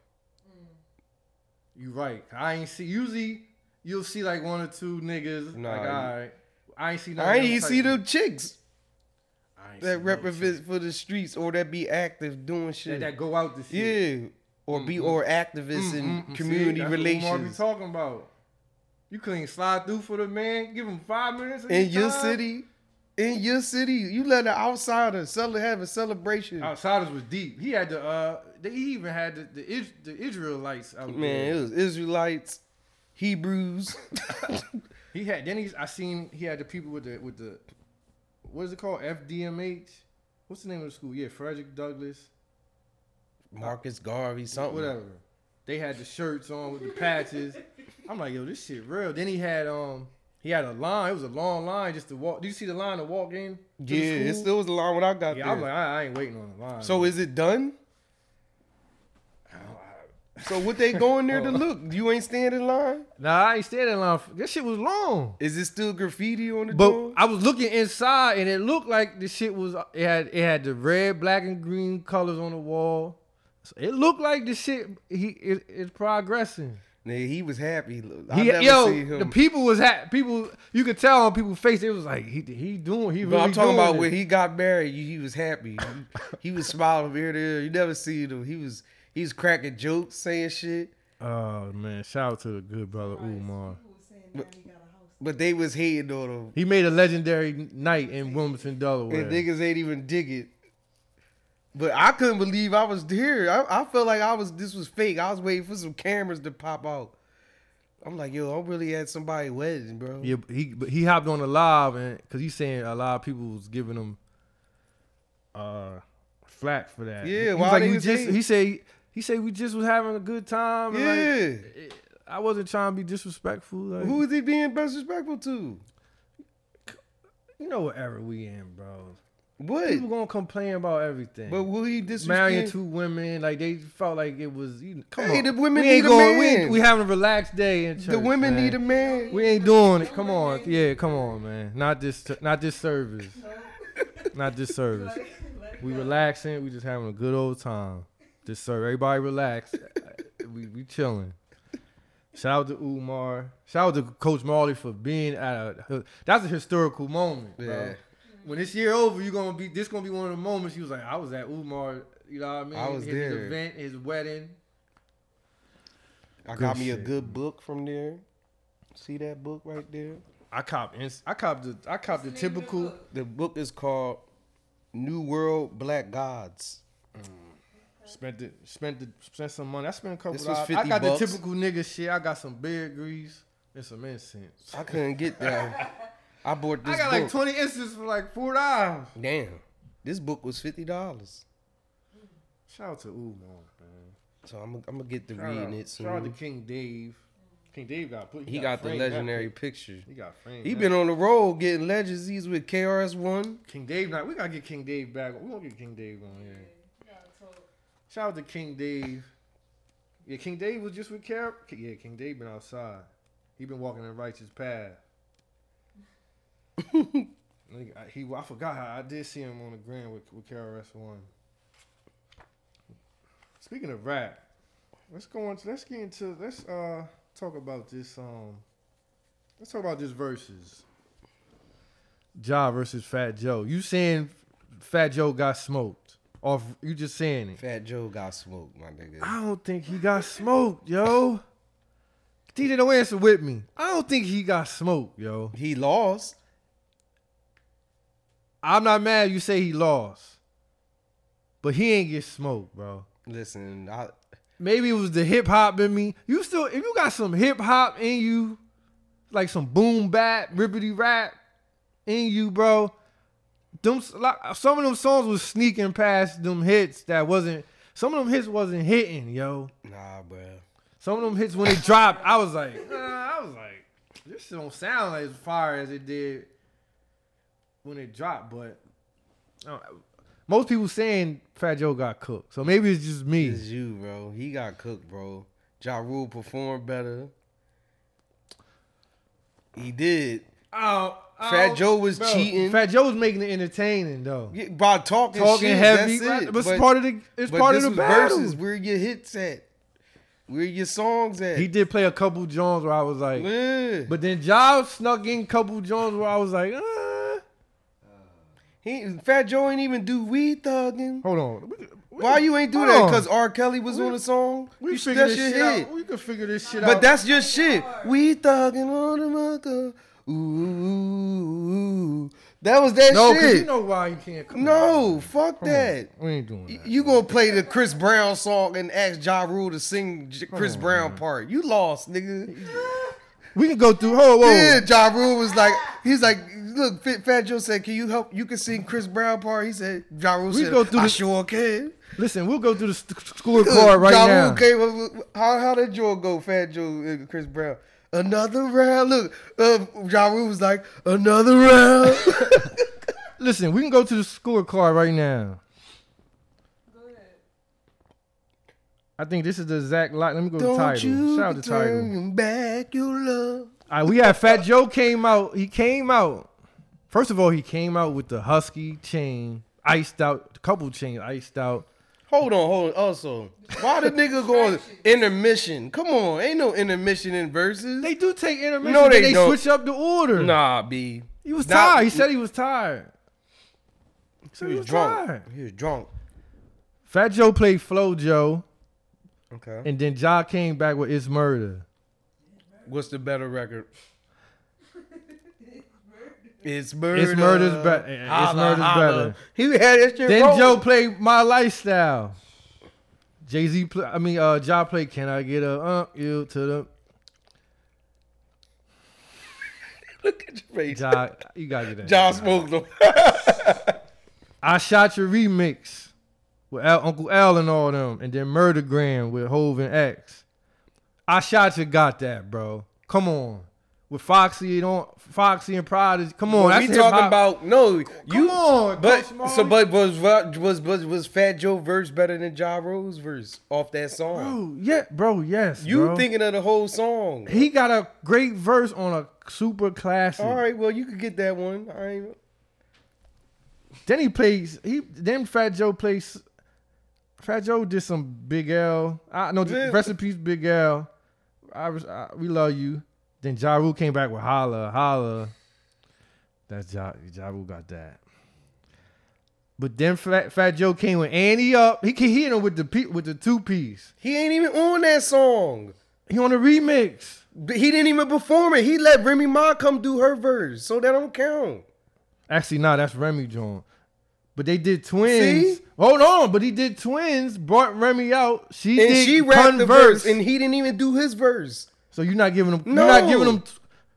Speaker 1: You right. I ain't see. Usually you'll see like one or two niggas.
Speaker 2: Nah,
Speaker 1: like
Speaker 2: you-
Speaker 1: all right. I ain't see. none
Speaker 2: I ain't even see them chicks that
Speaker 1: see no
Speaker 2: represent for the streets or that be active doing shit.
Speaker 1: that go out to shit.
Speaker 2: yeah, or be or activists in
Speaker 1: Mm, mm, mm.
Speaker 2: community
Speaker 1: See, that's what Umar be
Speaker 2: relations
Speaker 1: talking about. You couldn't slide through for the man. Give him five minutes
Speaker 2: in your
Speaker 1: time.
Speaker 2: city. In your city, you let an outsider cele- have a celebration.
Speaker 1: Outsiders was deep. He had the. uh They he even had the the, Is- the Israelites out
Speaker 2: Man,
Speaker 1: there.
Speaker 2: it was Israelites, Hebrews.
Speaker 1: He had then he's I seen he had the people with the with the what is it called FDMH? What's the name of the school? Yeah, Frederick Douglass,
Speaker 2: Marcus Garvey, something.
Speaker 1: whatever. They had the shirts on with the patches. I'm like, yo, this shit real. Then he had um he had a line. It was a long line just to walk. Do you see the line to walk in? to
Speaker 2: Yeah, it still was a line when I got
Speaker 1: Yeah,
Speaker 2: there.
Speaker 1: I'm like, I, I ain't waiting on the line.
Speaker 2: so is it done? So what they going there to oh. look? You ain't standing in line?
Speaker 1: nah, I ain't standing in line. This shit was long.
Speaker 2: Is it still graffiti on the
Speaker 1: But
Speaker 2: door?
Speaker 1: I was looking inside, and it looked like the shit was. It had it had the red, black, and green colors on the wall. So it looked like the shit. He it, it's progressing.
Speaker 2: Nigga, he was happy. I
Speaker 1: He,
Speaker 2: never
Speaker 1: yo, the people was happy. people. You could tell on people's face. It was like he he doing. He really
Speaker 2: I'm talking about
Speaker 1: it.
Speaker 2: when he got married, he was happy. He, he was smiling from ear to ear. You never seen him. He was he was cracking jokes, saying shit.
Speaker 1: Oh man! Shout out to the good brother
Speaker 3: Right,
Speaker 1: Umar.
Speaker 3: People was saying now he got a house.
Speaker 2: But they was hating on him.
Speaker 1: He made a legendary night in Wilmington, Delaware.
Speaker 2: And niggas ain't even dig it. But I couldn't believe I was here. I, I felt like I was this was fake. I was waiting for some cameras to pop out. I'm like, yo, I'm really at somebody wedding, bro.
Speaker 1: Yeah, but he but he hopped on the live and because he's saying a lot of people was giving him uh flack for that.
Speaker 2: Yeah,
Speaker 1: he was
Speaker 2: why
Speaker 1: like
Speaker 2: they
Speaker 1: we just
Speaker 2: hating?
Speaker 1: he said he said we just was having a good time. and, like,
Speaker 2: Yeah.
Speaker 1: it- I wasn't trying to be disrespectful. Like,
Speaker 2: Who is he being disrespectful to?
Speaker 1: you know what era we in, bro?
Speaker 2: What?
Speaker 1: People gonna complain about everything.
Speaker 2: But will he
Speaker 1: marrying two women, like they felt like it was. You know, come
Speaker 2: Hey,
Speaker 1: on,
Speaker 2: the women
Speaker 1: we ain't
Speaker 2: need a
Speaker 1: going. We,
Speaker 2: man.
Speaker 1: ain't- we having a relaxed day in church.
Speaker 2: The women
Speaker 1: man.
Speaker 2: need a man.
Speaker 1: We ain't doing it. Come on, yeah, come on, man. Not this, not this service, not this service. We relaxing. We just having a good old time. This so everybody relax. Uh, we we chilling. Shout out to Umar. Shout out to Coach Marley for being at a. That's a historical moment, bro.
Speaker 2: Yeah.
Speaker 1: When this year over, you're gonna be. This gonna be one of the moments. He was like, I was at Umar. You know what I mean?
Speaker 2: I was
Speaker 1: his
Speaker 2: there.
Speaker 1: event, his wedding.
Speaker 2: I
Speaker 1: Good
Speaker 2: got me a good book from there. See that book right there?
Speaker 1: I copped. ins- I copped the. I copped the
Speaker 3: What's the name of the
Speaker 1: typical.
Speaker 2: The book is called New World Black Gods. Mm.
Speaker 1: Spent the spent the spent some money. I spent a couple
Speaker 2: This was
Speaker 1: dollars. I got
Speaker 2: bucks.
Speaker 1: the typical nigga shit. I got some beard grease and some incense.
Speaker 2: I couldn't get that. I bought this
Speaker 1: I got
Speaker 2: book.
Speaker 1: like twenty incense for like four dollars.
Speaker 2: Damn. This book was fifty dollars.
Speaker 1: Shout out to Umar, man.
Speaker 2: So I'm, I'm gonna get to
Speaker 1: Shout
Speaker 2: reading
Speaker 1: out,
Speaker 2: it
Speaker 1: shout out to. King Dave. King Dave got put.
Speaker 2: He got the
Speaker 1: framed that
Speaker 2: legendary
Speaker 1: pic.
Speaker 2: picture.
Speaker 1: He got framed.
Speaker 2: He been on the road getting legends. He's with KRS One.
Speaker 1: King Dave. Now we gotta get King Dave back. We gonna get King Dave on here. Shout out to King Dave. Yeah, King Dave was just with Car. Yeah, King Dave been outside. He been walking the righteous path. I- he, I forgot how I did see him on the ground with with KRS One. Speaking of rap, let's go on. To, let's get into. Let's uh talk about this. Um, let's talk about this Verzuz. Ja versus Fat Joe. You saying Fat Joe got smoked? Or you just saying it?
Speaker 2: Fat Joe got smoked, my nigga.
Speaker 1: I don't think he got smoked, yo. DJ, don't answer with me. I don't think he got smoked, yo.
Speaker 2: He lost.
Speaker 1: I'm not mad you say he lost. But he ain't get smoked, bro.
Speaker 2: Listen, I,
Speaker 1: Maybe it was the hip hop in me. You still, if you got some hip hop in you, like some boom bap, rippity rap in you, bro. Them like, some of them songs was sneaking past them hits that wasn't. Some of them hits wasn't hitting, yo.
Speaker 2: nah, bruh.
Speaker 1: Some of them hits when they dropped, I was like, uh, I was like, this don't sound as fire as it did when it dropped. But uh, most people saying Fat Joe got cooked, so maybe it's just me.
Speaker 2: It's you, bro. He got cooked, bro. Ja Rule performed better. He did.
Speaker 1: Oh,
Speaker 2: Fat Joe was cheating.
Speaker 1: Fat Joe was making it entertaining though.
Speaker 2: Yeah, by talking,
Speaker 1: Talking
Speaker 2: shit,
Speaker 1: heavy,
Speaker 2: that's
Speaker 1: right?
Speaker 2: it.
Speaker 1: but it's part of the it's
Speaker 2: but
Speaker 1: part of the
Speaker 2: was
Speaker 1: battle.
Speaker 2: Verzuz. Where your hits at? Where your songs at?
Speaker 1: He did play a couple Jones where I was like,
Speaker 2: Yeah.
Speaker 1: but then Ja snuck in a couple Jones where I was like, uh,
Speaker 2: He Fat Joe ain't even do We Thuggin'.
Speaker 1: hold on. We- we-
Speaker 2: Why you ain't do
Speaker 1: hold
Speaker 2: that? Because R. Kelly was
Speaker 1: We-
Speaker 2: on the song.
Speaker 1: We
Speaker 2: You-
Speaker 1: figure
Speaker 2: that's
Speaker 1: this
Speaker 2: your
Speaker 1: shit
Speaker 2: hit.
Speaker 1: out. We can figure this shit out.
Speaker 2: But that's your shit. We thugging on the mother. Ooh, ooh, ooh. That was that
Speaker 1: no,
Speaker 2: shit.
Speaker 1: you know why you can't. Come
Speaker 2: no,
Speaker 1: on.
Speaker 2: fuck
Speaker 1: Come
Speaker 2: that.
Speaker 1: on. We ain't doing that.
Speaker 2: You gonna play the Chris Brown song and ask Ja Rule to sing J- Chris
Speaker 1: on,
Speaker 2: Brown
Speaker 1: man.
Speaker 2: part? You lost, nigga.
Speaker 1: We can go through. Whoa, whoa.
Speaker 2: Yeah, Ja Rule was like, he's like, look, Fat Joe said, can you help? You can sing Chris Brown part. He said, Ja Rule
Speaker 1: We
Speaker 2: said,
Speaker 1: go through
Speaker 2: I
Speaker 1: the-
Speaker 2: sure can.
Speaker 1: Listen, we'll go through the scorecard right
Speaker 2: ja
Speaker 1: now.
Speaker 2: Came up how how did Joe go? Fat Joe and Chris Brown. Another round. Look, uh, Ja Rule was like, another round.
Speaker 1: Listen, we can go to the scorecard right now.
Speaker 3: Go ahead.
Speaker 1: I think this is the exact lot. Let me go to
Speaker 2: Don't
Speaker 1: title.
Speaker 2: you
Speaker 1: Shout out to title.
Speaker 2: turn back your love.
Speaker 1: All right, we had Fat Joe came out. He came out. First of all, he came out with the husky chain, iced out, couple chains iced out.
Speaker 2: Hold on, hold on. Also, why the nigga going intermission? Come on, ain't no intermission in Verzuz.
Speaker 1: They do take intermission.
Speaker 2: No, they
Speaker 1: they,
Speaker 2: don't.
Speaker 1: switch up the order.
Speaker 2: Nah, B.
Speaker 1: he was
Speaker 2: Not-
Speaker 1: tired. He said he was tired. He said
Speaker 2: He was drunk.
Speaker 1: tired.
Speaker 2: He was drunk.
Speaker 1: Fat Joe played Flow Joe,
Speaker 2: Okay.
Speaker 1: and then Ja came back with It's Murder.
Speaker 2: What's the better record? It's murder.
Speaker 1: It's Murder's be- It's Murder's better.
Speaker 2: He had that shit.
Speaker 1: Then
Speaker 2: rolling.
Speaker 1: Joe played My Lifestyle. Jay Z play. I mean, uh, Ja played Can I Get a uh, you to the.
Speaker 2: Look at your face.
Speaker 1: Ja, you gotta get that.
Speaker 2: John smoked them.
Speaker 1: I shot your remix with Al, Uncle Al and all them, and then Murdergram with Hove and X. I shot you got that, bro. Come on. With Foxy and on Foxy and Prodigy. Come on, that's
Speaker 2: we talking
Speaker 1: hip-hop.
Speaker 2: about no. You
Speaker 1: on,
Speaker 2: but so but was was was was Fat Joe verse better than Ja Rule's verse off that song?
Speaker 1: Bro, yeah, bro, yes.
Speaker 2: you
Speaker 1: bro.
Speaker 2: thinking of the whole song?
Speaker 1: he got a great verse on a super classic.
Speaker 2: All right, well you could get that one. All right.
Speaker 1: Then he plays. He then Fat Joe plays. Fat Joe did some Big L. I know.
Speaker 2: Yeah.
Speaker 1: Rest in peace, Big L. I, I we love you. Then Ja Rule came back with Holla, Holla. That's Ja. Ja Rule got that. But then Fat, Fat Joe came with Annie up. He he hit him with the with the two piece.
Speaker 2: He ain't even on that song.
Speaker 1: He on the remix.
Speaker 2: But He didn't even perform it. He let Remy Ma come do her verse, so that don't count.
Speaker 1: Actually, nah, that's Remy John. But they did twins.
Speaker 2: See?
Speaker 1: Hold on, but he did twins. Brought Remy out. She
Speaker 2: And
Speaker 1: did
Speaker 2: she rapped the
Speaker 1: converse.
Speaker 2: verse, and he didn't even do his verse.
Speaker 1: So you're not giving them.
Speaker 2: No.
Speaker 1: You're not giving them.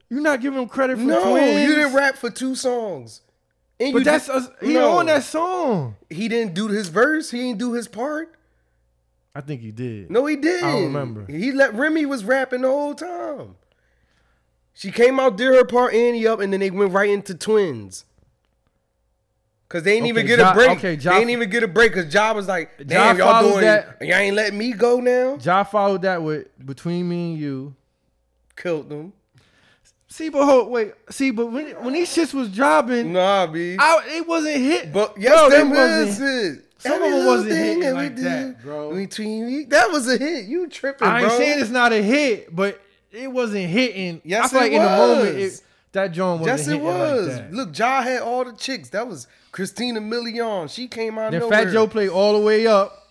Speaker 1: You're not giving him credit for
Speaker 2: No,
Speaker 1: twins.
Speaker 2: you didn't rap for two songs. And
Speaker 1: But that's
Speaker 2: did-
Speaker 1: us he
Speaker 2: No.
Speaker 1: on that song.
Speaker 2: He didn't do his verse. He didn't do his part.
Speaker 1: I think he did.
Speaker 2: No, he didn't.
Speaker 1: I don't remember.
Speaker 2: He let Remy was rapping the whole time. She came out, did her part, Annie up, and then they went right into twins. Cause they ain't even get
Speaker 1: Ja-
Speaker 2: a break.
Speaker 1: okay, Ja-
Speaker 2: they ain't even get a break. Cause Ja was like,
Speaker 1: Ja
Speaker 2: "Damn, y'all
Speaker 1: followed
Speaker 2: doing
Speaker 1: that-
Speaker 2: Y'all ain't letting me go now."
Speaker 1: Ja followed that with between me and you.
Speaker 2: Killed them.
Speaker 1: See, but hold, wait. See, but when when these shits was dropping,
Speaker 2: Nah, b.
Speaker 1: I, it wasn't hit.
Speaker 2: But yes,
Speaker 1: Bro, they
Speaker 2: them was.
Speaker 1: Some of them wasn't hitting like that, bro.
Speaker 2: Between me, that was a hit. You tripping,
Speaker 1: I ain't
Speaker 2: bro?
Speaker 1: saying it's not a hit, but it wasn't hitting.
Speaker 2: Yes,
Speaker 1: I feel
Speaker 2: it
Speaker 1: like in the moment,
Speaker 2: was.
Speaker 1: it, that joint wasn't
Speaker 2: Yes, it was.
Speaker 1: like.
Speaker 2: Look, Ja had all the chicks. That was Christina Milian. She came out.
Speaker 1: Then
Speaker 2: nowhere.
Speaker 1: Fat Joe played all the way up,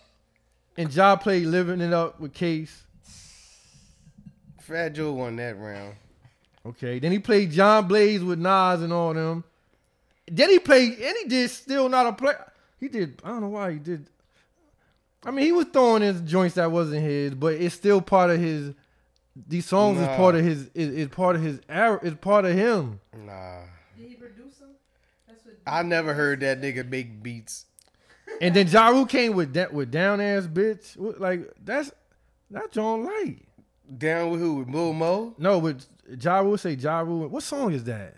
Speaker 1: and Ja played living it up with Case.
Speaker 2: Fat Joe won that round.
Speaker 1: Okay, then he played John Blaze with Nas and all them. Then he played, and he did still not a play. He did. I don't know why he did. I mean, he was throwing his joints that wasn't his, but it's still part of his. These songs is part of his. Is, is part of his. era- Is part of him.
Speaker 2: Nah,
Speaker 3: Did he produce them? That's what.
Speaker 2: I never heard that nigga make beats.
Speaker 1: And then Ja Rule came with that with down ass bitch. Like that's that John Light.
Speaker 2: Down with who? With Lil Mo?
Speaker 1: No, with Ja Rule say Ja Rule. What song is that?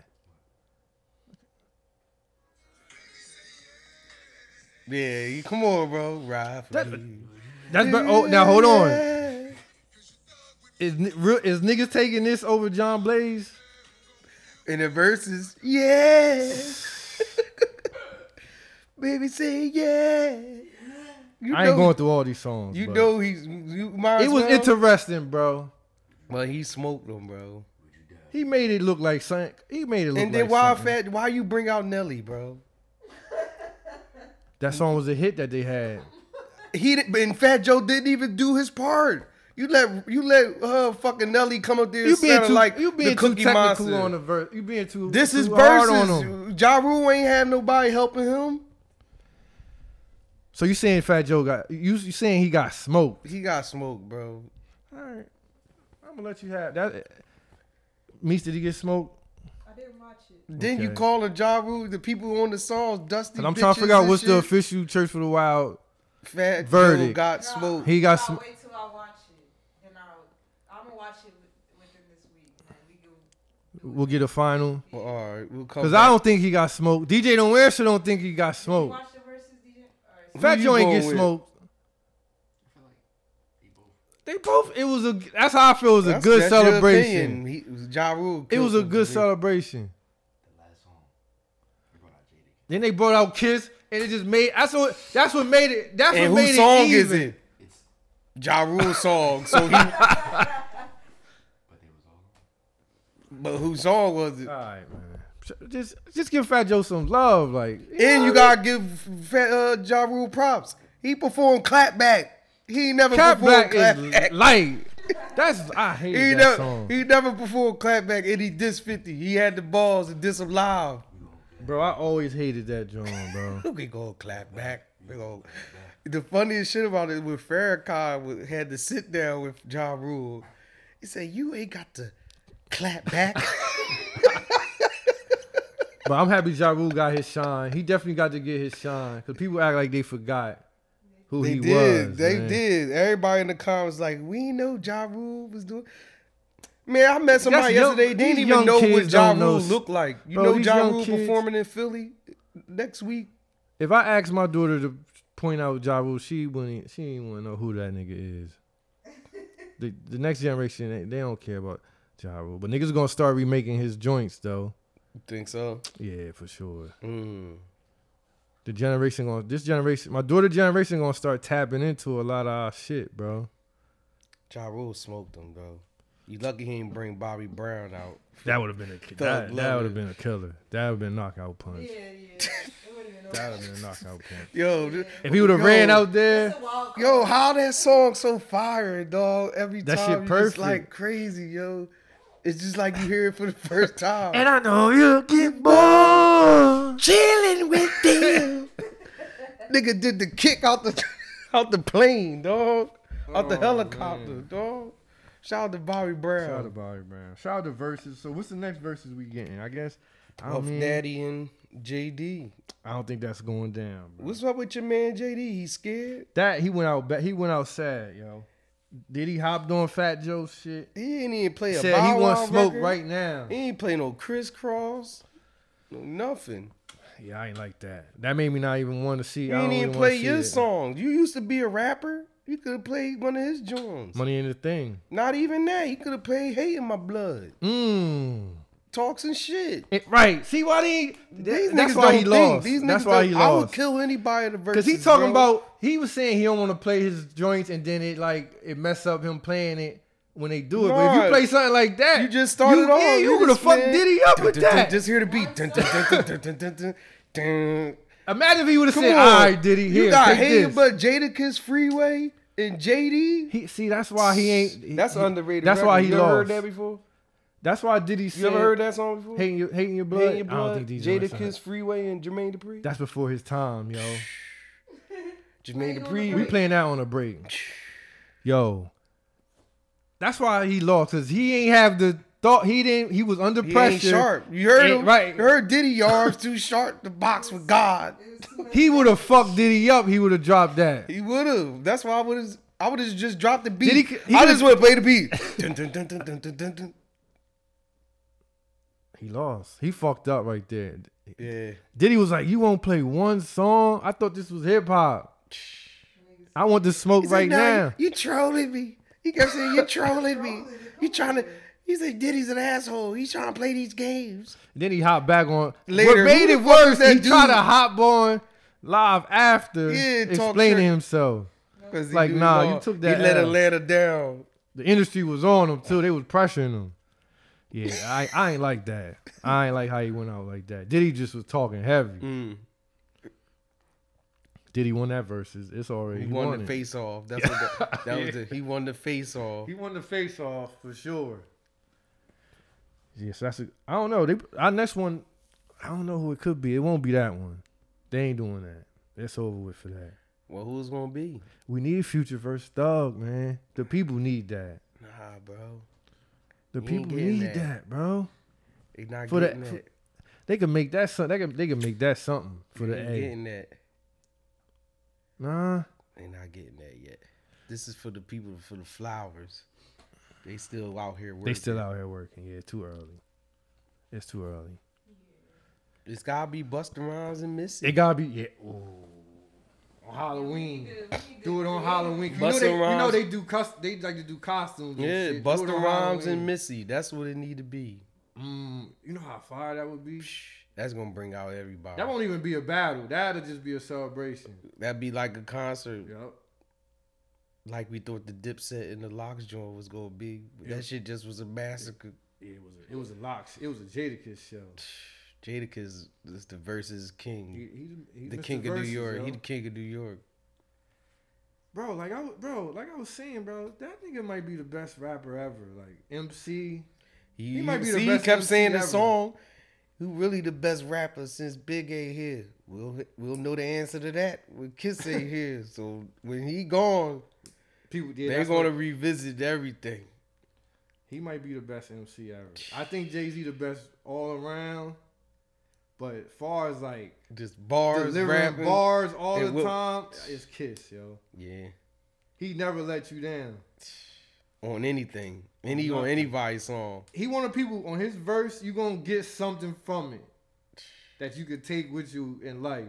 Speaker 2: Yeah, you- come on, bro. Ride for
Speaker 1: That-
Speaker 2: me.
Speaker 1: That's but oh now hold on. Is real is niggas taking this over John Blaze?
Speaker 2: In the verses, yeah. Baby say yeah. You
Speaker 1: I ain't going through all these songs.
Speaker 2: You know he's you might
Speaker 1: it was
Speaker 2: well.
Speaker 1: interesting, bro.
Speaker 2: But he smoked them, bro.
Speaker 1: He made it look like something. He made it look
Speaker 2: And then
Speaker 1: like
Speaker 2: why
Speaker 1: something.
Speaker 2: fat? Why you bring out Nelly, bro?
Speaker 1: That song was a hit that they had.
Speaker 2: He didn't- and Fat Joe didn't even do his part. You let you let uh fucking Nelly come up there
Speaker 1: You
Speaker 2: and
Speaker 1: being
Speaker 2: sound
Speaker 1: too
Speaker 2: like
Speaker 1: you being
Speaker 2: the
Speaker 1: too
Speaker 2: Cookie
Speaker 1: technical
Speaker 2: Monster.
Speaker 1: on the verse. You being too
Speaker 2: this
Speaker 1: too
Speaker 2: is
Speaker 1: hard on him.
Speaker 2: verses. Ja Rule ain't have nobody helping him.
Speaker 1: So you saying Fat Joe got you? You saying he got smoked?
Speaker 2: He got smoked, bro.
Speaker 1: All right, I'm gonna let you have that. Meese, did he get smoked?
Speaker 3: I didn't watch it.
Speaker 2: Then you
Speaker 1: Okay.
Speaker 2: calling Ja Rule the people on the songs dusty.
Speaker 1: Cause I'm trying to figure out what's the official Church for the Wild.
Speaker 2: Fat Joe
Speaker 1: verdict.
Speaker 2: got
Speaker 3: No,
Speaker 2: smoked.
Speaker 1: He got
Speaker 3: I'll wait till I watch it. Then I'll. I'm gonna watch it within this week. And we can.
Speaker 1: We'll get a final.
Speaker 2: Well, all right, we'll come.
Speaker 1: Cause
Speaker 2: back.
Speaker 1: I don't think he got smoked. DJ don't wear shit. Don't think he got
Speaker 3: Did
Speaker 1: smoked.
Speaker 3: watch the verses, DJ? Alright, so
Speaker 1: Fat
Speaker 2: you
Speaker 1: Joe ain't get
Speaker 2: with?
Speaker 1: smoked. They both. It was a. That's how I feel. It was a
Speaker 2: That's-
Speaker 1: good
Speaker 2: that's your
Speaker 1: celebration.
Speaker 2: opinion. He, ja Rule
Speaker 1: It was a good
Speaker 2: to
Speaker 1: celebration.
Speaker 4: The last song. They brought out Jada.
Speaker 1: Then they brought out Kiss, and it just made. That's what. That's what made it. That's
Speaker 2: And
Speaker 1: what made
Speaker 2: whose song
Speaker 1: it
Speaker 2: is
Speaker 1: even.
Speaker 2: it?
Speaker 4: It's
Speaker 2: Ja Rule's song. So he,
Speaker 4: but they was all
Speaker 2: but whose song was it?
Speaker 1: All right, man. Just, just give Fat Joe some love, like.
Speaker 2: And you gotta give Fat, uh, Ja Rule props. He performed clapback. He never
Speaker 1: Cat
Speaker 2: performed clapback.
Speaker 1: light. That's I hate
Speaker 2: He
Speaker 1: that
Speaker 2: never,
Speaker 1: song,
Speaker 2: he never performed clapback and he diss 50. He had the balls to diss him live.
Speaker 1: bro. I always hated that joint, bro.
Speaker 2: We gonna clap back. We gonna. The funniest shit about it with Farrakhan had to sit down with Ja Rule. He said, "You ain't got to clap back."
Speaker 1: but I'm happy Ja Rule got his shine. He definitely got to get his shine because people act like they forgot who
Speaker 2: They
Speaker 1: he
Speaker 2: did.
Speaker 1: was.
Speaker 2: they
Speaker 1: man.
Speaker 2: did. Everybody in the comments like, we know Ja Rule was doing. Man, I met somebody
Speaker 1: young-
Speaker 2: yesterday. They didn't even know what Ja Rule looked like. You
Speaker 1: Bro,
Speaker 2: know Ja Rule
Speaker 1: kids-
Speaker 2: performing in Philly next week.
Speaker 1: If I ask my daughter to point out Ja Rule, she wouldn't. She ain't want to know who that nigga is. the The next generation, they, they don't care about Ja Rule, but niggas gonna start remaking his joints though.
Speaker 2: Think so?
Speaker 1: Yeah, for sure.
Speaker 2: Mm.
Speaker 1: The generation going this generation, my daughter generation gonna start tapping into a lot of our shit, bro.
Speaker 2: Ja Rule smoked them, bro. You lucky he didn't bring Bobby Brown out.
Speaker 1: That would have been a ki- that, that would have been a killer. That would have been knockout punch.
Speaker 3: yeah. It
Speaker 1: That would have been a knockout punch.
Speaker 2: Yo, th-
Speaker 1: If he would have ran out there,
Speaker 3: That's a wild card.
Speaker 2: yo, how that song so fire, dog? Every
Speaker 1: That
Speaker 2: time
Speaker 1: shit
Speaker 2: you just
Speaker 1: perfect.
Speaker 2: like crazy, yo. It's just like you hear it for the first time.
Speaker 1: And I know you get bored.
Speaker 2: chilling with them. Nigga did the kick out the out the plane, dog. Out the
Speaker 1: Oh,
Speaker 2: helicopter,
Speaker 1: man.
Speaker 2: dog. Shout out to Bobby Brown.
Speaker 1: Shout out to Bobby Brown. Shout out to verses. So what's the next verses we getting? I guess. I
Speaker 2: Puff
Speaker 1: mean,
Speaker 2: Daddy and JD.
Speaker 1: I don't think that's going down. Bro.
Speaker 2: What's up with your man JD? He scared?
Speaker 1: That he went out. He went out sad, yo. Did he hopped on Fat Joe shit?
Speaker 2: He ain't even play a
Speaker 1: Said
Speaker 2: Bow
Speaker 1: he want
Speaker 2: Wow
Speaker 1: smoke
Speaker 2: record.
Speaker 1: right now.
Speaker 2: He ain't play no Kris Kross. No nothing.
Speaker 1: Yeah, I ain't like that. That made me not even want to see.
Speaker 2: He
Speaker 1: I
Speaker 2: ain't even play your
Speaker 1: it.
Speaker 2: songs. You used to be a rapper. You could have played one of his joints.
Speaker 1: Money in the thing.
Speaker 2: Not even that. He could have played Hate in My Blood.
Speaker 1: Mmm
Speaker 2: talks and shit.
Speaker 1: It, right. See why they
Speaker 2: these niggas don't he
Speaker 1: lost.
Speaker 2: These
Speaker 1: that's why he lost.
Speaker 2: I would kill anybody at the versus.
Speaker 1: Because he talking bro. about he was saying he don't want to play his joints and then it like it mess up him playing it when they do it. Right. But if you play something like that,
Speaker 2: you just started
Speaker 1: you,
Speaker 2: off.
Speaker 1: Yeah, you would have fucked Diddy up
Speaker 2: dun,
Speaker 1: with
Speaker 2: dun,
Speaker 1: that.
Speaker 2: Dun, just hear the beat.
Speaker 1: Imagine if he would have said,
Speaker 2: on.
Speaker 1: "All right, Diddy, here, you
Speaker 2: got
Speaker 1: hated,
Speaker 2: but Jadakiss Freeway." And JD,
Speaker 1: he see that's why he ain't. He,
Speaker 2: that's underrated.
Speaker 1: That's why he lost.
Speaker 2: Heard that before.
Speaker 1: That's why Diddy
Speaker 2: You
Speaker 1: said,
Speaker 2: ever heard that song before?
Speaker 1: Hating your, hating your blood.
Speaker 2: Hate Your
Speaker 1: I don't
Speaker 2: Blood.
Speaker 1: think these joints are-
Speaker 2: Jadakiss Freeway and Jermaine Dupri.
Speaker 1: That's before his time, yo.
Speaker 2: Jermaine
Speaker 3: Hang
Speaker 2: Dupri.
Speaker 1: We playing that on a break. Yo. That's why he lost, cause he ain't have the thought. He didn't. He was under
Speaker 2: He
Speaker 1: pressure.
Speaker 2: ain't sharp. You heard
Speaker 1: Ain't
Speaker 2: him?
Speaker 1: right.
Speaker 2: You heard Diddy yards too sharp to box with God.
Speaker 3: It was too much-
Speaker 1: He would have fucked Diddy up. He would have dropped that.
Speaker 2: He would have. That's why I would have. I would have just dropped the beat.
Speaker 1: Did he- he
Speaker 2: I
Speaker 1: could've-
Speaker 2: just want to play the beat. Dun, dun, dun, dun, dun, dun, dun, dun.
Speaker 1: He lost. He fucked up right there.
Speaker 2: Yeah.
Speaker 1: Diddy was like, "You won't play one song? I thought this was hip hop. I want to smoke
Speaker 2: said,
Speaker 1: right
Speaker 2: "Nah,
Speaker 1: now."
Speaker 2: You trolling me. He kept saying, You trolling me. You trying to. He said, Diddy's an asshole. He's trying to play these games.
Speaker 1: Then he hopped back on.
Speaker 2: Later,
Speaker 1: what made it worse? He tried to hop on live after,
Speaker 2: Yeah,
Speaker 1: explaining himself.
Speaker 2: Cause
Speaker 1: Like, nah, you took that
Speaker 2: He let. Atlanta down.
Speaker 1: The industry was on him too. They was pressuring him. Yeah, I, I ain't like that. I ain't like how he went out like that. Diddy just was talking heavy.
Speaker 2: Mm.
Speaker 1: Diddy won that versus. It's already
Speaker 2: He,
Speaker 1: he
Speaker 2: won,
Speaker 1: won
Speaker 2: the
Speaker 1: it.
Speaker 2: face off. That's what the, that was it. He won the face off.
Speaker 1: He won the face off for sure. Yes, that's a. I don't know. They our next one. I don't know who it could be. It won't be that one. They ain't doing that. It's over with for that.
Speaker 2: Well, who's gonna be?
Speaker 1: We need Future versus Thug, man. The people need that.
Speaker 2: Nah, bro.
Speaker 1: The
Speaker 2: You
Speaker 1: people need
Speaker 2: that.
Speaker 1: that. bro.
Speaker 2: They not
Speaker 1: For
Speaker 2: getting
Speaker 1: for-
Speaker 2: that.
Speaker 1: They can make that something. They can they can make that something for
Speaker 2: They
Speaker 1: the
Speaker 2: ain't
Speaker 1: A.
Speaker 2: getting that.
Speaker 1: Nah,
Speaker 2: They not getting that yet. This is for the people for the flowers. They still out here working.
Speaker 1: they still out here working. Yeah, too early. It's too early.
Speaker 2: It's gotta be Busta Rhymes and Missy.
Speaker 1: It gotta be yeah. Ooh. On Halloween. Do it on Halloween. You know, they, you know they do cus- They like to do costumes. and
Speaker 2: yeah,
Speaker 1: shit. Do
Speaker 2: Busta Rhymes
Speaker 1: Halloween.
Speaker 2: and Missy. That's what it need to be.
Speaker 1: Mm, you know how fire that would be.
Speaker 2: That's gonna bring out everybody.
Speaker 1: That won't even be a battle. That'll just be a celebration.
Speaker 2: That'd be like a concert,
Speaker 1: Yep.
Speaker 2: like we thought the Dipset and the Locks joint was gonna be. But
Speaker 1: Yeah.
Speaker 2: That shit just was a massacre.
Speaker 1: Yeah, it was a, it was a locks. It was a Jadakiss show.
Speaker 2: Jadakiss is the versus king,
Speaker 1: He, he, he
Speaker 2: the king of New York.
Speaker 1: yo.
Speaker 2: He the king of New York.
Speaker 1: bro, like I, was- bro, like I was saying, bro, that nigga might be the best rapper ever. Like MC.
Speaker 2: He,
Speaker 1: He might be the best
Speaker 2: he kept
Speaker 1: MC
Speaker 2: saying the song. Who really the best rapper since Big A here? We'll we'll know the answer to that when Kiss A here. So when he gone,
Speaker 1: People, yeah,
Speaker 2: they're gonna
Speaker 1: what-
Speaker 2: revisit everything.
Speaker 1: He might be the best MC ever. I think Jay Z the best all around. But as far as like
Speaker 2: just bars,
Speaker 1: delivering bars all the
Speaker 2: will,
Speaker 1: time, it's Kiss, yo.
Speaker 2: Yeah.
Speaker 1: He never let you down
Speaker 2: on anything, any on,
Speaker 1: on
Speaker 2: anybody's song.
Speaker 1: He wanted people on his verse. You gonna get something from it that you could take with you in life.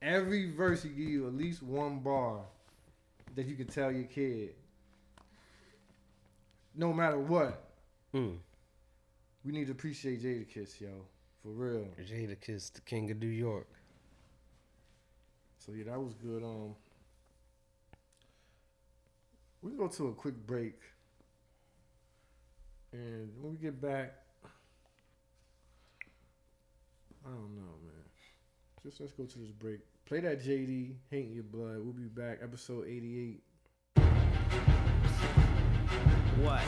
Speaker 1: Every verse he give you at least one bar that you could tell your kid. No matter what,
Speaker 2: mm.
Speaker 1: we need to appreciate Jada Kiss, yo. For real.
Speaker 2: Jada Kiss, the king of New York.
Speaker 1: So yeah, that was good. Um, we go to a quick break, and when we get back, I don't know, man. Just let's go to this break. Play that JD, Hating Your Blood. We'll be back, episode 88.
Speaker 5: What?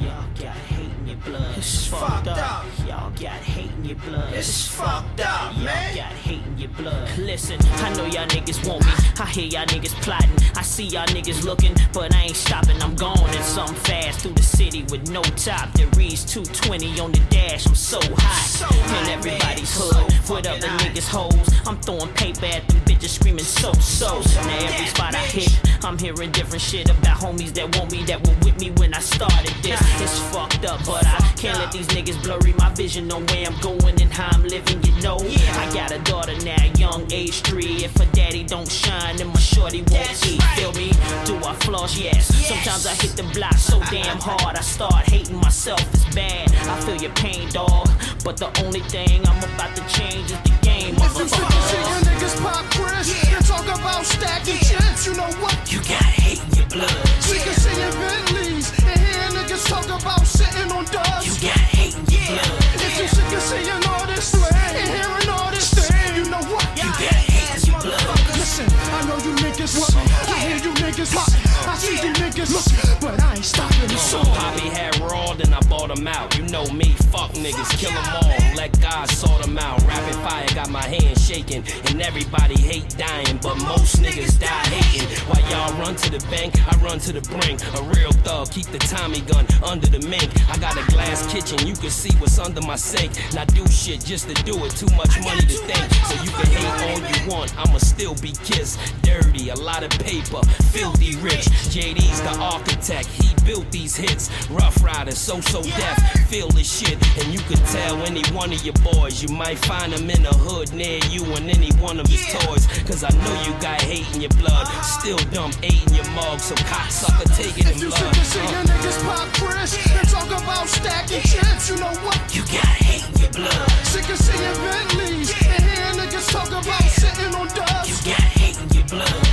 Speaker 5: Y'all got hate in your blood. It's fucked up. Y'all got hate in your blood. It's fucked up, y'all man. Y'all got hate in your blood. Listen, I know y'all niggas want me. I hear y'all niggas plotting. I see y'all niggas looking, but I ain't stopping. I'm going in something fast through the city with no top that reads 220 on the dash. I'm so hot. So in everybody's man. hood so with other niggas hoes. I'm throwing paper at them bitches screaming so so. Now every spot I hit, I'm hearing different shit about homies that want me that were with me when I started this. It's fucked up, but I can't let these niggas blurry my vision on where I'm going and how I'm living, you know. I got a daughter now, young age three. If her daddy don't shine, then my shorty won't That's eat. Right. Feel me? Do I floss? Yes. yes. Sometimes I hit the block so damn hard, I start hating myself. It's bad. I feel your pain, dog. But the only thing I'm about to change is the game.
Speaker 6: If you freaking see
Speaker 5: your
Speaker 6: niggas pop Chris, yeah. you talk about stacking yeah. chips. You know what?
Speaker 5: You got hate in your blood.
Speaker 6: We can see Bentley niggas talk about sitting on dubs.
Speaker 5: You got hate, yeah.
Speaker 6: If you sick of seeing all this and hearing
Speaker 7: them out. You know me, fuck niggas, kill them all. Let God sort them out. Rapid fire got my hands shaking, and everybody hate dying, but most niggas die hating. While y'all run to the bank, I run to the brink. A real thug, keep the Tommy gun under the mink. I got a glass kitchen, you can see what's under my sink. And I do shit just to do it, too much money to think. So you can hate all you want, I'ma still be kissed. Dirty, a lot of paper, filthy rich. JD's the architect, he built these hits. Ruff Ryders, So So Def death. Feel this shit, and you could tell any one of your boys. You might find them in the hood near you and any one of his toys. Cause I know you got hate in your blood. Still dumb hate in your mug, so cocksucker taking it in blood.
Speaker 6: If you should
Speaker 7: your
Speaker 6: niggas pop Chris, yeah. and talk about stacking yeah. chips, you know what?
Speaker 5: You got hate in your blood.
Speaker 6: Sick of seeing Bentleys, yeah. and hearing niggas talk about yeah. sitting on dubs. You
Speaker 5: got hate in your blood.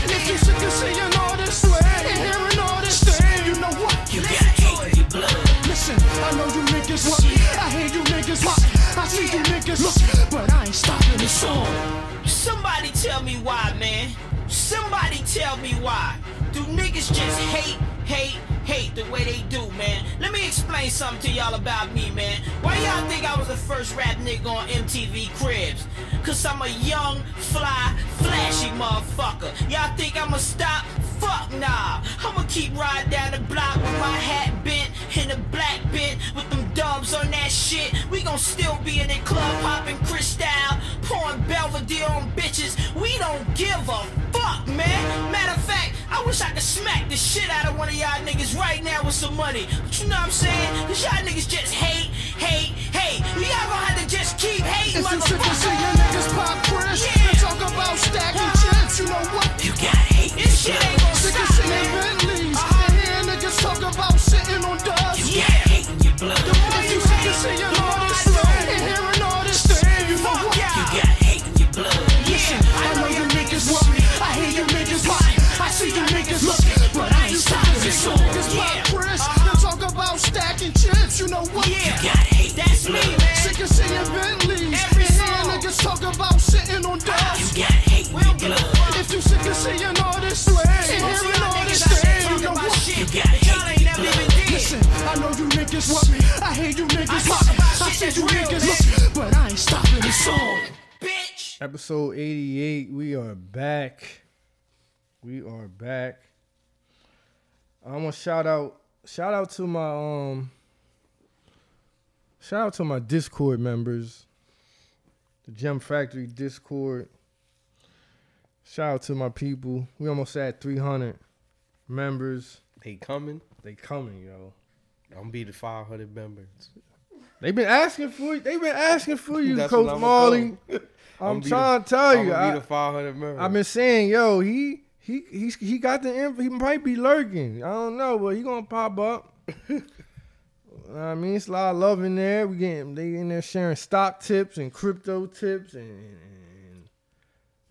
Speaker 5: Somebody tell me why, man. Somebody tell me why. Do niggas just hate, hate, hate the way they do, man. Let me explain something to y'all about me, man. Why y'all think I was the first rap nigga on MTV Cribs? Cause I'm a young, fly, flashy motherfucker. Y'all think I'ma stop? Fuck nah. I'ma keep riding down the block with my hat bent and a black bent with them dubs on that shit. We gon' still be in the club popping Cristal, pouring Belvedere on bitches. We don't give a fuck, man. Matter of fact, I wish I could smack the shit out of one of y'all niggas right now with some money. But you know what I'm saying? Cause y'all niggas just hate, hate, hate. Y'all gonna have to just keep hating,
Speaker 6: it's
Speaker 5: motherfucker. It's to see your
Speaker 6: niggas pop Chris yeah. talk about stacking chips. You know what?
Speaker 5: bitch.
Speaker 1: Episode 88. We are back. We are back. I'm gonna shout out shout out to my um shout out to my Discord members. The Gem Factory Discord. Shout out to my people. We almost at 300 members.
Speaker 2: They coming?
Speaker 1: They coming, yo.
Speaker 2: I'm gonna be the 500 members.
Speaker 1: They've been asking for you. They've been asking for you, Coach
Speaker 2: I'ma
Speaker 1: Marley. I'm trying
Speaker 2: the-
Speaker 1: to tell
Speaker 2: I'm
Speaker 1: you. I,
Speaker 2: be the 500 members.
Speaker 1: I've been saying, yo, he he he's he got the info. He might be lurking. I don't know, but he gonna pop up. I mean, it's a lot of love in there. We getting they in there sharing stock tips and crypto tips and, and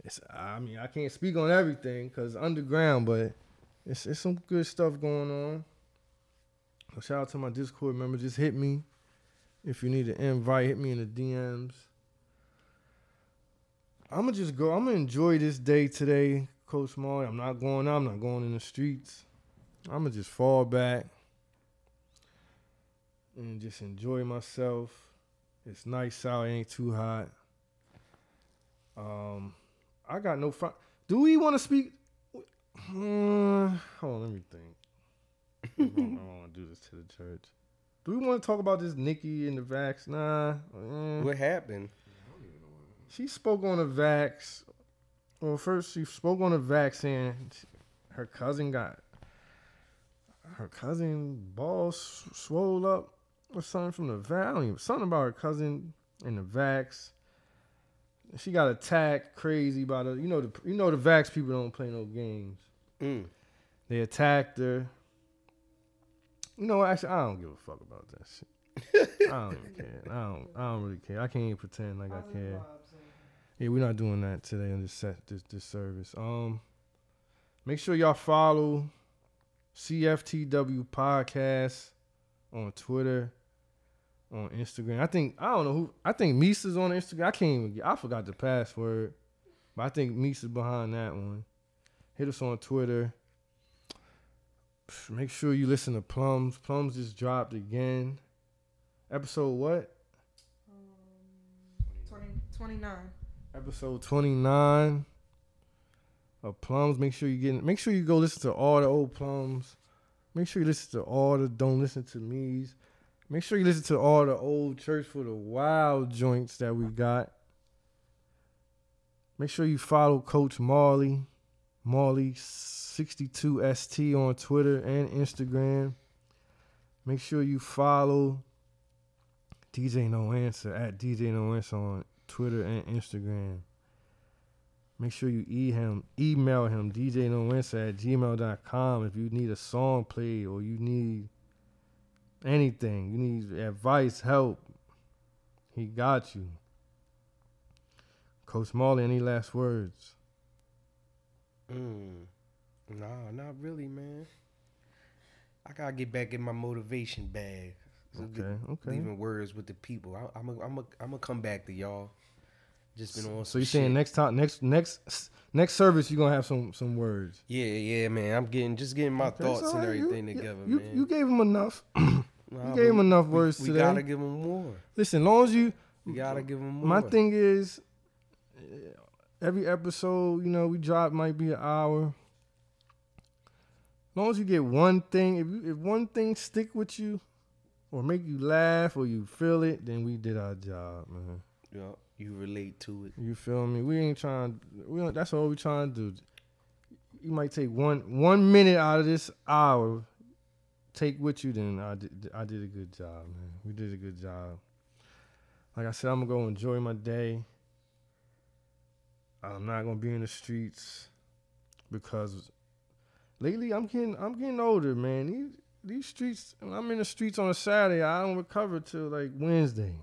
Speaker 1: it's. I mean, I can't speak on everything because underground, but it's it's some good stuff going on. So shout out to my Discord members. Just hit me if you need an invite. Hit me in the DMs. I'm gonna just go. I'm gonna enjoy this day today, Coach Marley. I'm not going out. I'm not going in the streets. I'm gonna just fall back and just enjoy myself. It's nice out. It ain't too hot. Um, I got no fun. Do we want to speak? Uh, hold on, let me think. I don't, want to do this to the church. Do we want to talk about this Nicki and the vax? Nah. eh.
Speaker 2: what happened?
Speaker 1: She spoke on the vax. Well, first she spoke on the vax saying her cousin got her cousin balls swole up or something from the vax. Even something about her cousin and the vax. She got attacked crazy by the you know the you know the vax people don't play no games.
Speaker 2: Mm.
Speaker 1: They attacked her. You know, actually, I don't give a fuck about that shit. I don't even care. I don't. I don't really care. I can't even pretend like I care. Yeah, we're not doing that today on this set this this service. Um, make sure y'all follow CFTW podcast on Twitter, on Instagram. I think I don't know who. I think Misa's on Instagram. I can't even. Get, I forgot the password, but I think Misa's behind that one. Hit us on Twitter. Make sure you listen to Plums. Plums just dropped again. Episode what?
Speaker 3: Um, 20, 29.
Speaker 1: episode 29 of plums make sure you get make sure you go listen to all the old plums make sure you listen to all the don't listen to me's make sure you listen to all the old church for the wild joints that we got make sure you follow coach marley marley 62st on twitter and instagram make sure you follow dj no answer at dj no answer on Twitter and Instagram. Make sure you e him, email him, DJ No Answer at gmail.com if you need a song played or you need anything. You need advice, help. He got you. Coach Marley, any last words?
Speaker 2: Mm. Nah, not really, man. I gotta get back in my motivation bag. So
Speaker 1: Okay, okay.
Speaker 2: Leaving words with the people. I, I'm a, I'm a, I'm gonna come back to y'all. Just been on.
Speaker 1: So you saying next time, next next next service, you're gonna have some some words.
Speaker 2: Yeah, yeah, man. I'm getting just getting my
Speaker 1: Okay,
Speaker 2: thoughts
Speaker 1: it's
Speaker 2: and.
Speaker 1: You-
Speaker 2: everything
Speaker 1: you-
Speaker 2: together,
Speaker 1: you,
Speaker 2: man.
Speaker 1: You gave him enough.
Speaker 2: Nah,
Speaker 1: you gave him enough words
Speaker 2: we,
Speaker 1: today.
Speaker 2: gotta give him more.
Speaker 1: Listen, long as you
Speaker 2: We gotta give him more.
Speaker 1: My thing is, eh, every episode, you know, we drop might be an hour. Long as you get one thing, if you, if one thing stick with you, or make you laugh, or you feel it, then we did our job, man.
Speaker 2: Yeah, you relate to it.
Speaker 1: You feel me? We ain't trying. We don't, that's all we trying to do. You might take one one minute out of this hour, take with you. Then I did. I did a good job, man. We did a good job. Like I said, I'm gonna go enjoy my day. I'm not gonna be in the streets because lately I'm getting I'm getting older, man. These these streets. I'm in the streets on a Saturday, I don't recover till like Wednesday.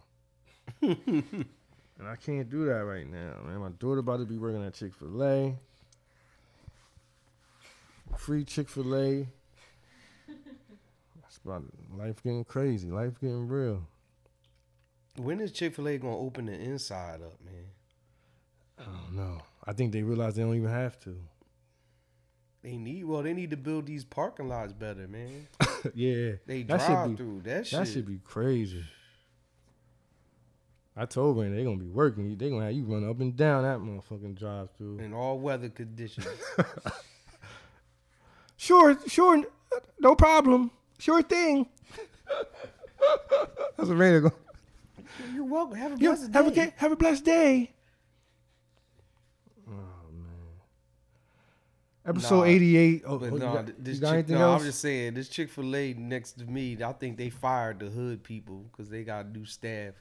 Speaker 1: And I can't do that right now, man. My daughter about to be working at Chick Fil A. Free Chick Fil A. That's about life getting crazy. Life getting real.
Speaker 2: When is Chick Fil A gonna open the inside up, man?
Speaker 1: I don't know. I think they realize they don't even have to.
Speaker 2: They need well, they need to build these parking lots better, man.
Speaker 1: yeah,
Speaker 2: They
Speaker 1: That should
Speaker 2: drive
Speaker 1: be-
Speaker 2: through that shit.
Speaker 1: that should be crazy. I told Randy they're gonna be working. They're gonna have you run up and down that motherfucking drive through.
Speaker 2: in all weather conditions.
Speaker 1: Sure, sure, no problem. Sure thing. That's what Randy go.
Speaker 2: You're welcome. Have a
Speaker 6: Yo,
Speaker 2: blessed
Speaker 6: have a
Speaker 2: day.
Speaker 6: ga- have a blessed day.
Speaker 1: Episode
Speaker 2: Nah,
Speaker 1: 88. Oh,
Speaker 2: But
Speaker 1: oh,
Speaker 2: no,
Speaker 1: got,
Speaker 2: this Chick- no,
Speaker 1: else?
Speaker 2: I'm just saying this Chick Fil A next to me. I think they fired the hood people because they got new staff.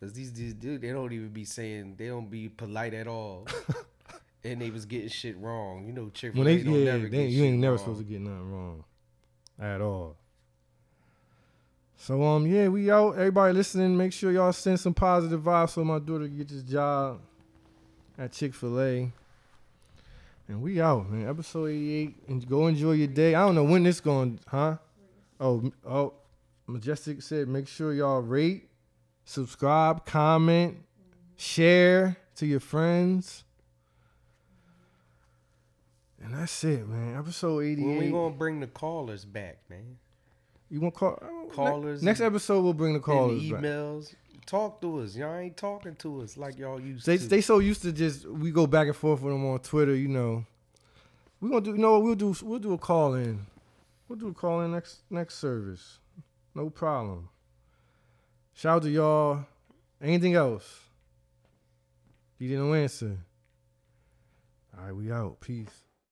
Speaker 2: Because these these dude, they don't even be saying they don't be polite at all, and they was getting shit wrong. You know, Chick fil A don't
Speaker 1: yeah,
Speaker 2: never
Speaker 1: they, you ain't never
Speaker 2: wrong.
Speaker 1: supposed to get nothing wrong at all. So um yeah, we out. Everybody listening, make sure y'all send some positive vibes so my daughter can get this job at Chick Fil A. And we out, man. Episode 88. And go enjoy your day. I don't know when this going, huh? Oh, oh, Majestic said make sure y'all rate, subscribe, comment, share to your friends. And that's it, man. Episode 88.
Speaker 2: When we gonna bring the callers back, man?
Speaker 1: You want call uh,
Speaker 2: Callers
Speaker 1: Next episode, we'll bring the callers.
Speaker 2: and
Speaker 1: back.
Speaker 2: emails. Talk to us. Y'all ain't talking to us like y'all used
Speaker 1: They
Speaker 2: to.
Speaker 1: they so used to just we go back and forth with them on Twitter. You know, we gonna do. You know what? We'll do. We'll do a call in. We'll do a call in next next service. No problem. Shout out to y'all. Anything else? You didn't answer. All right, we out. Peace.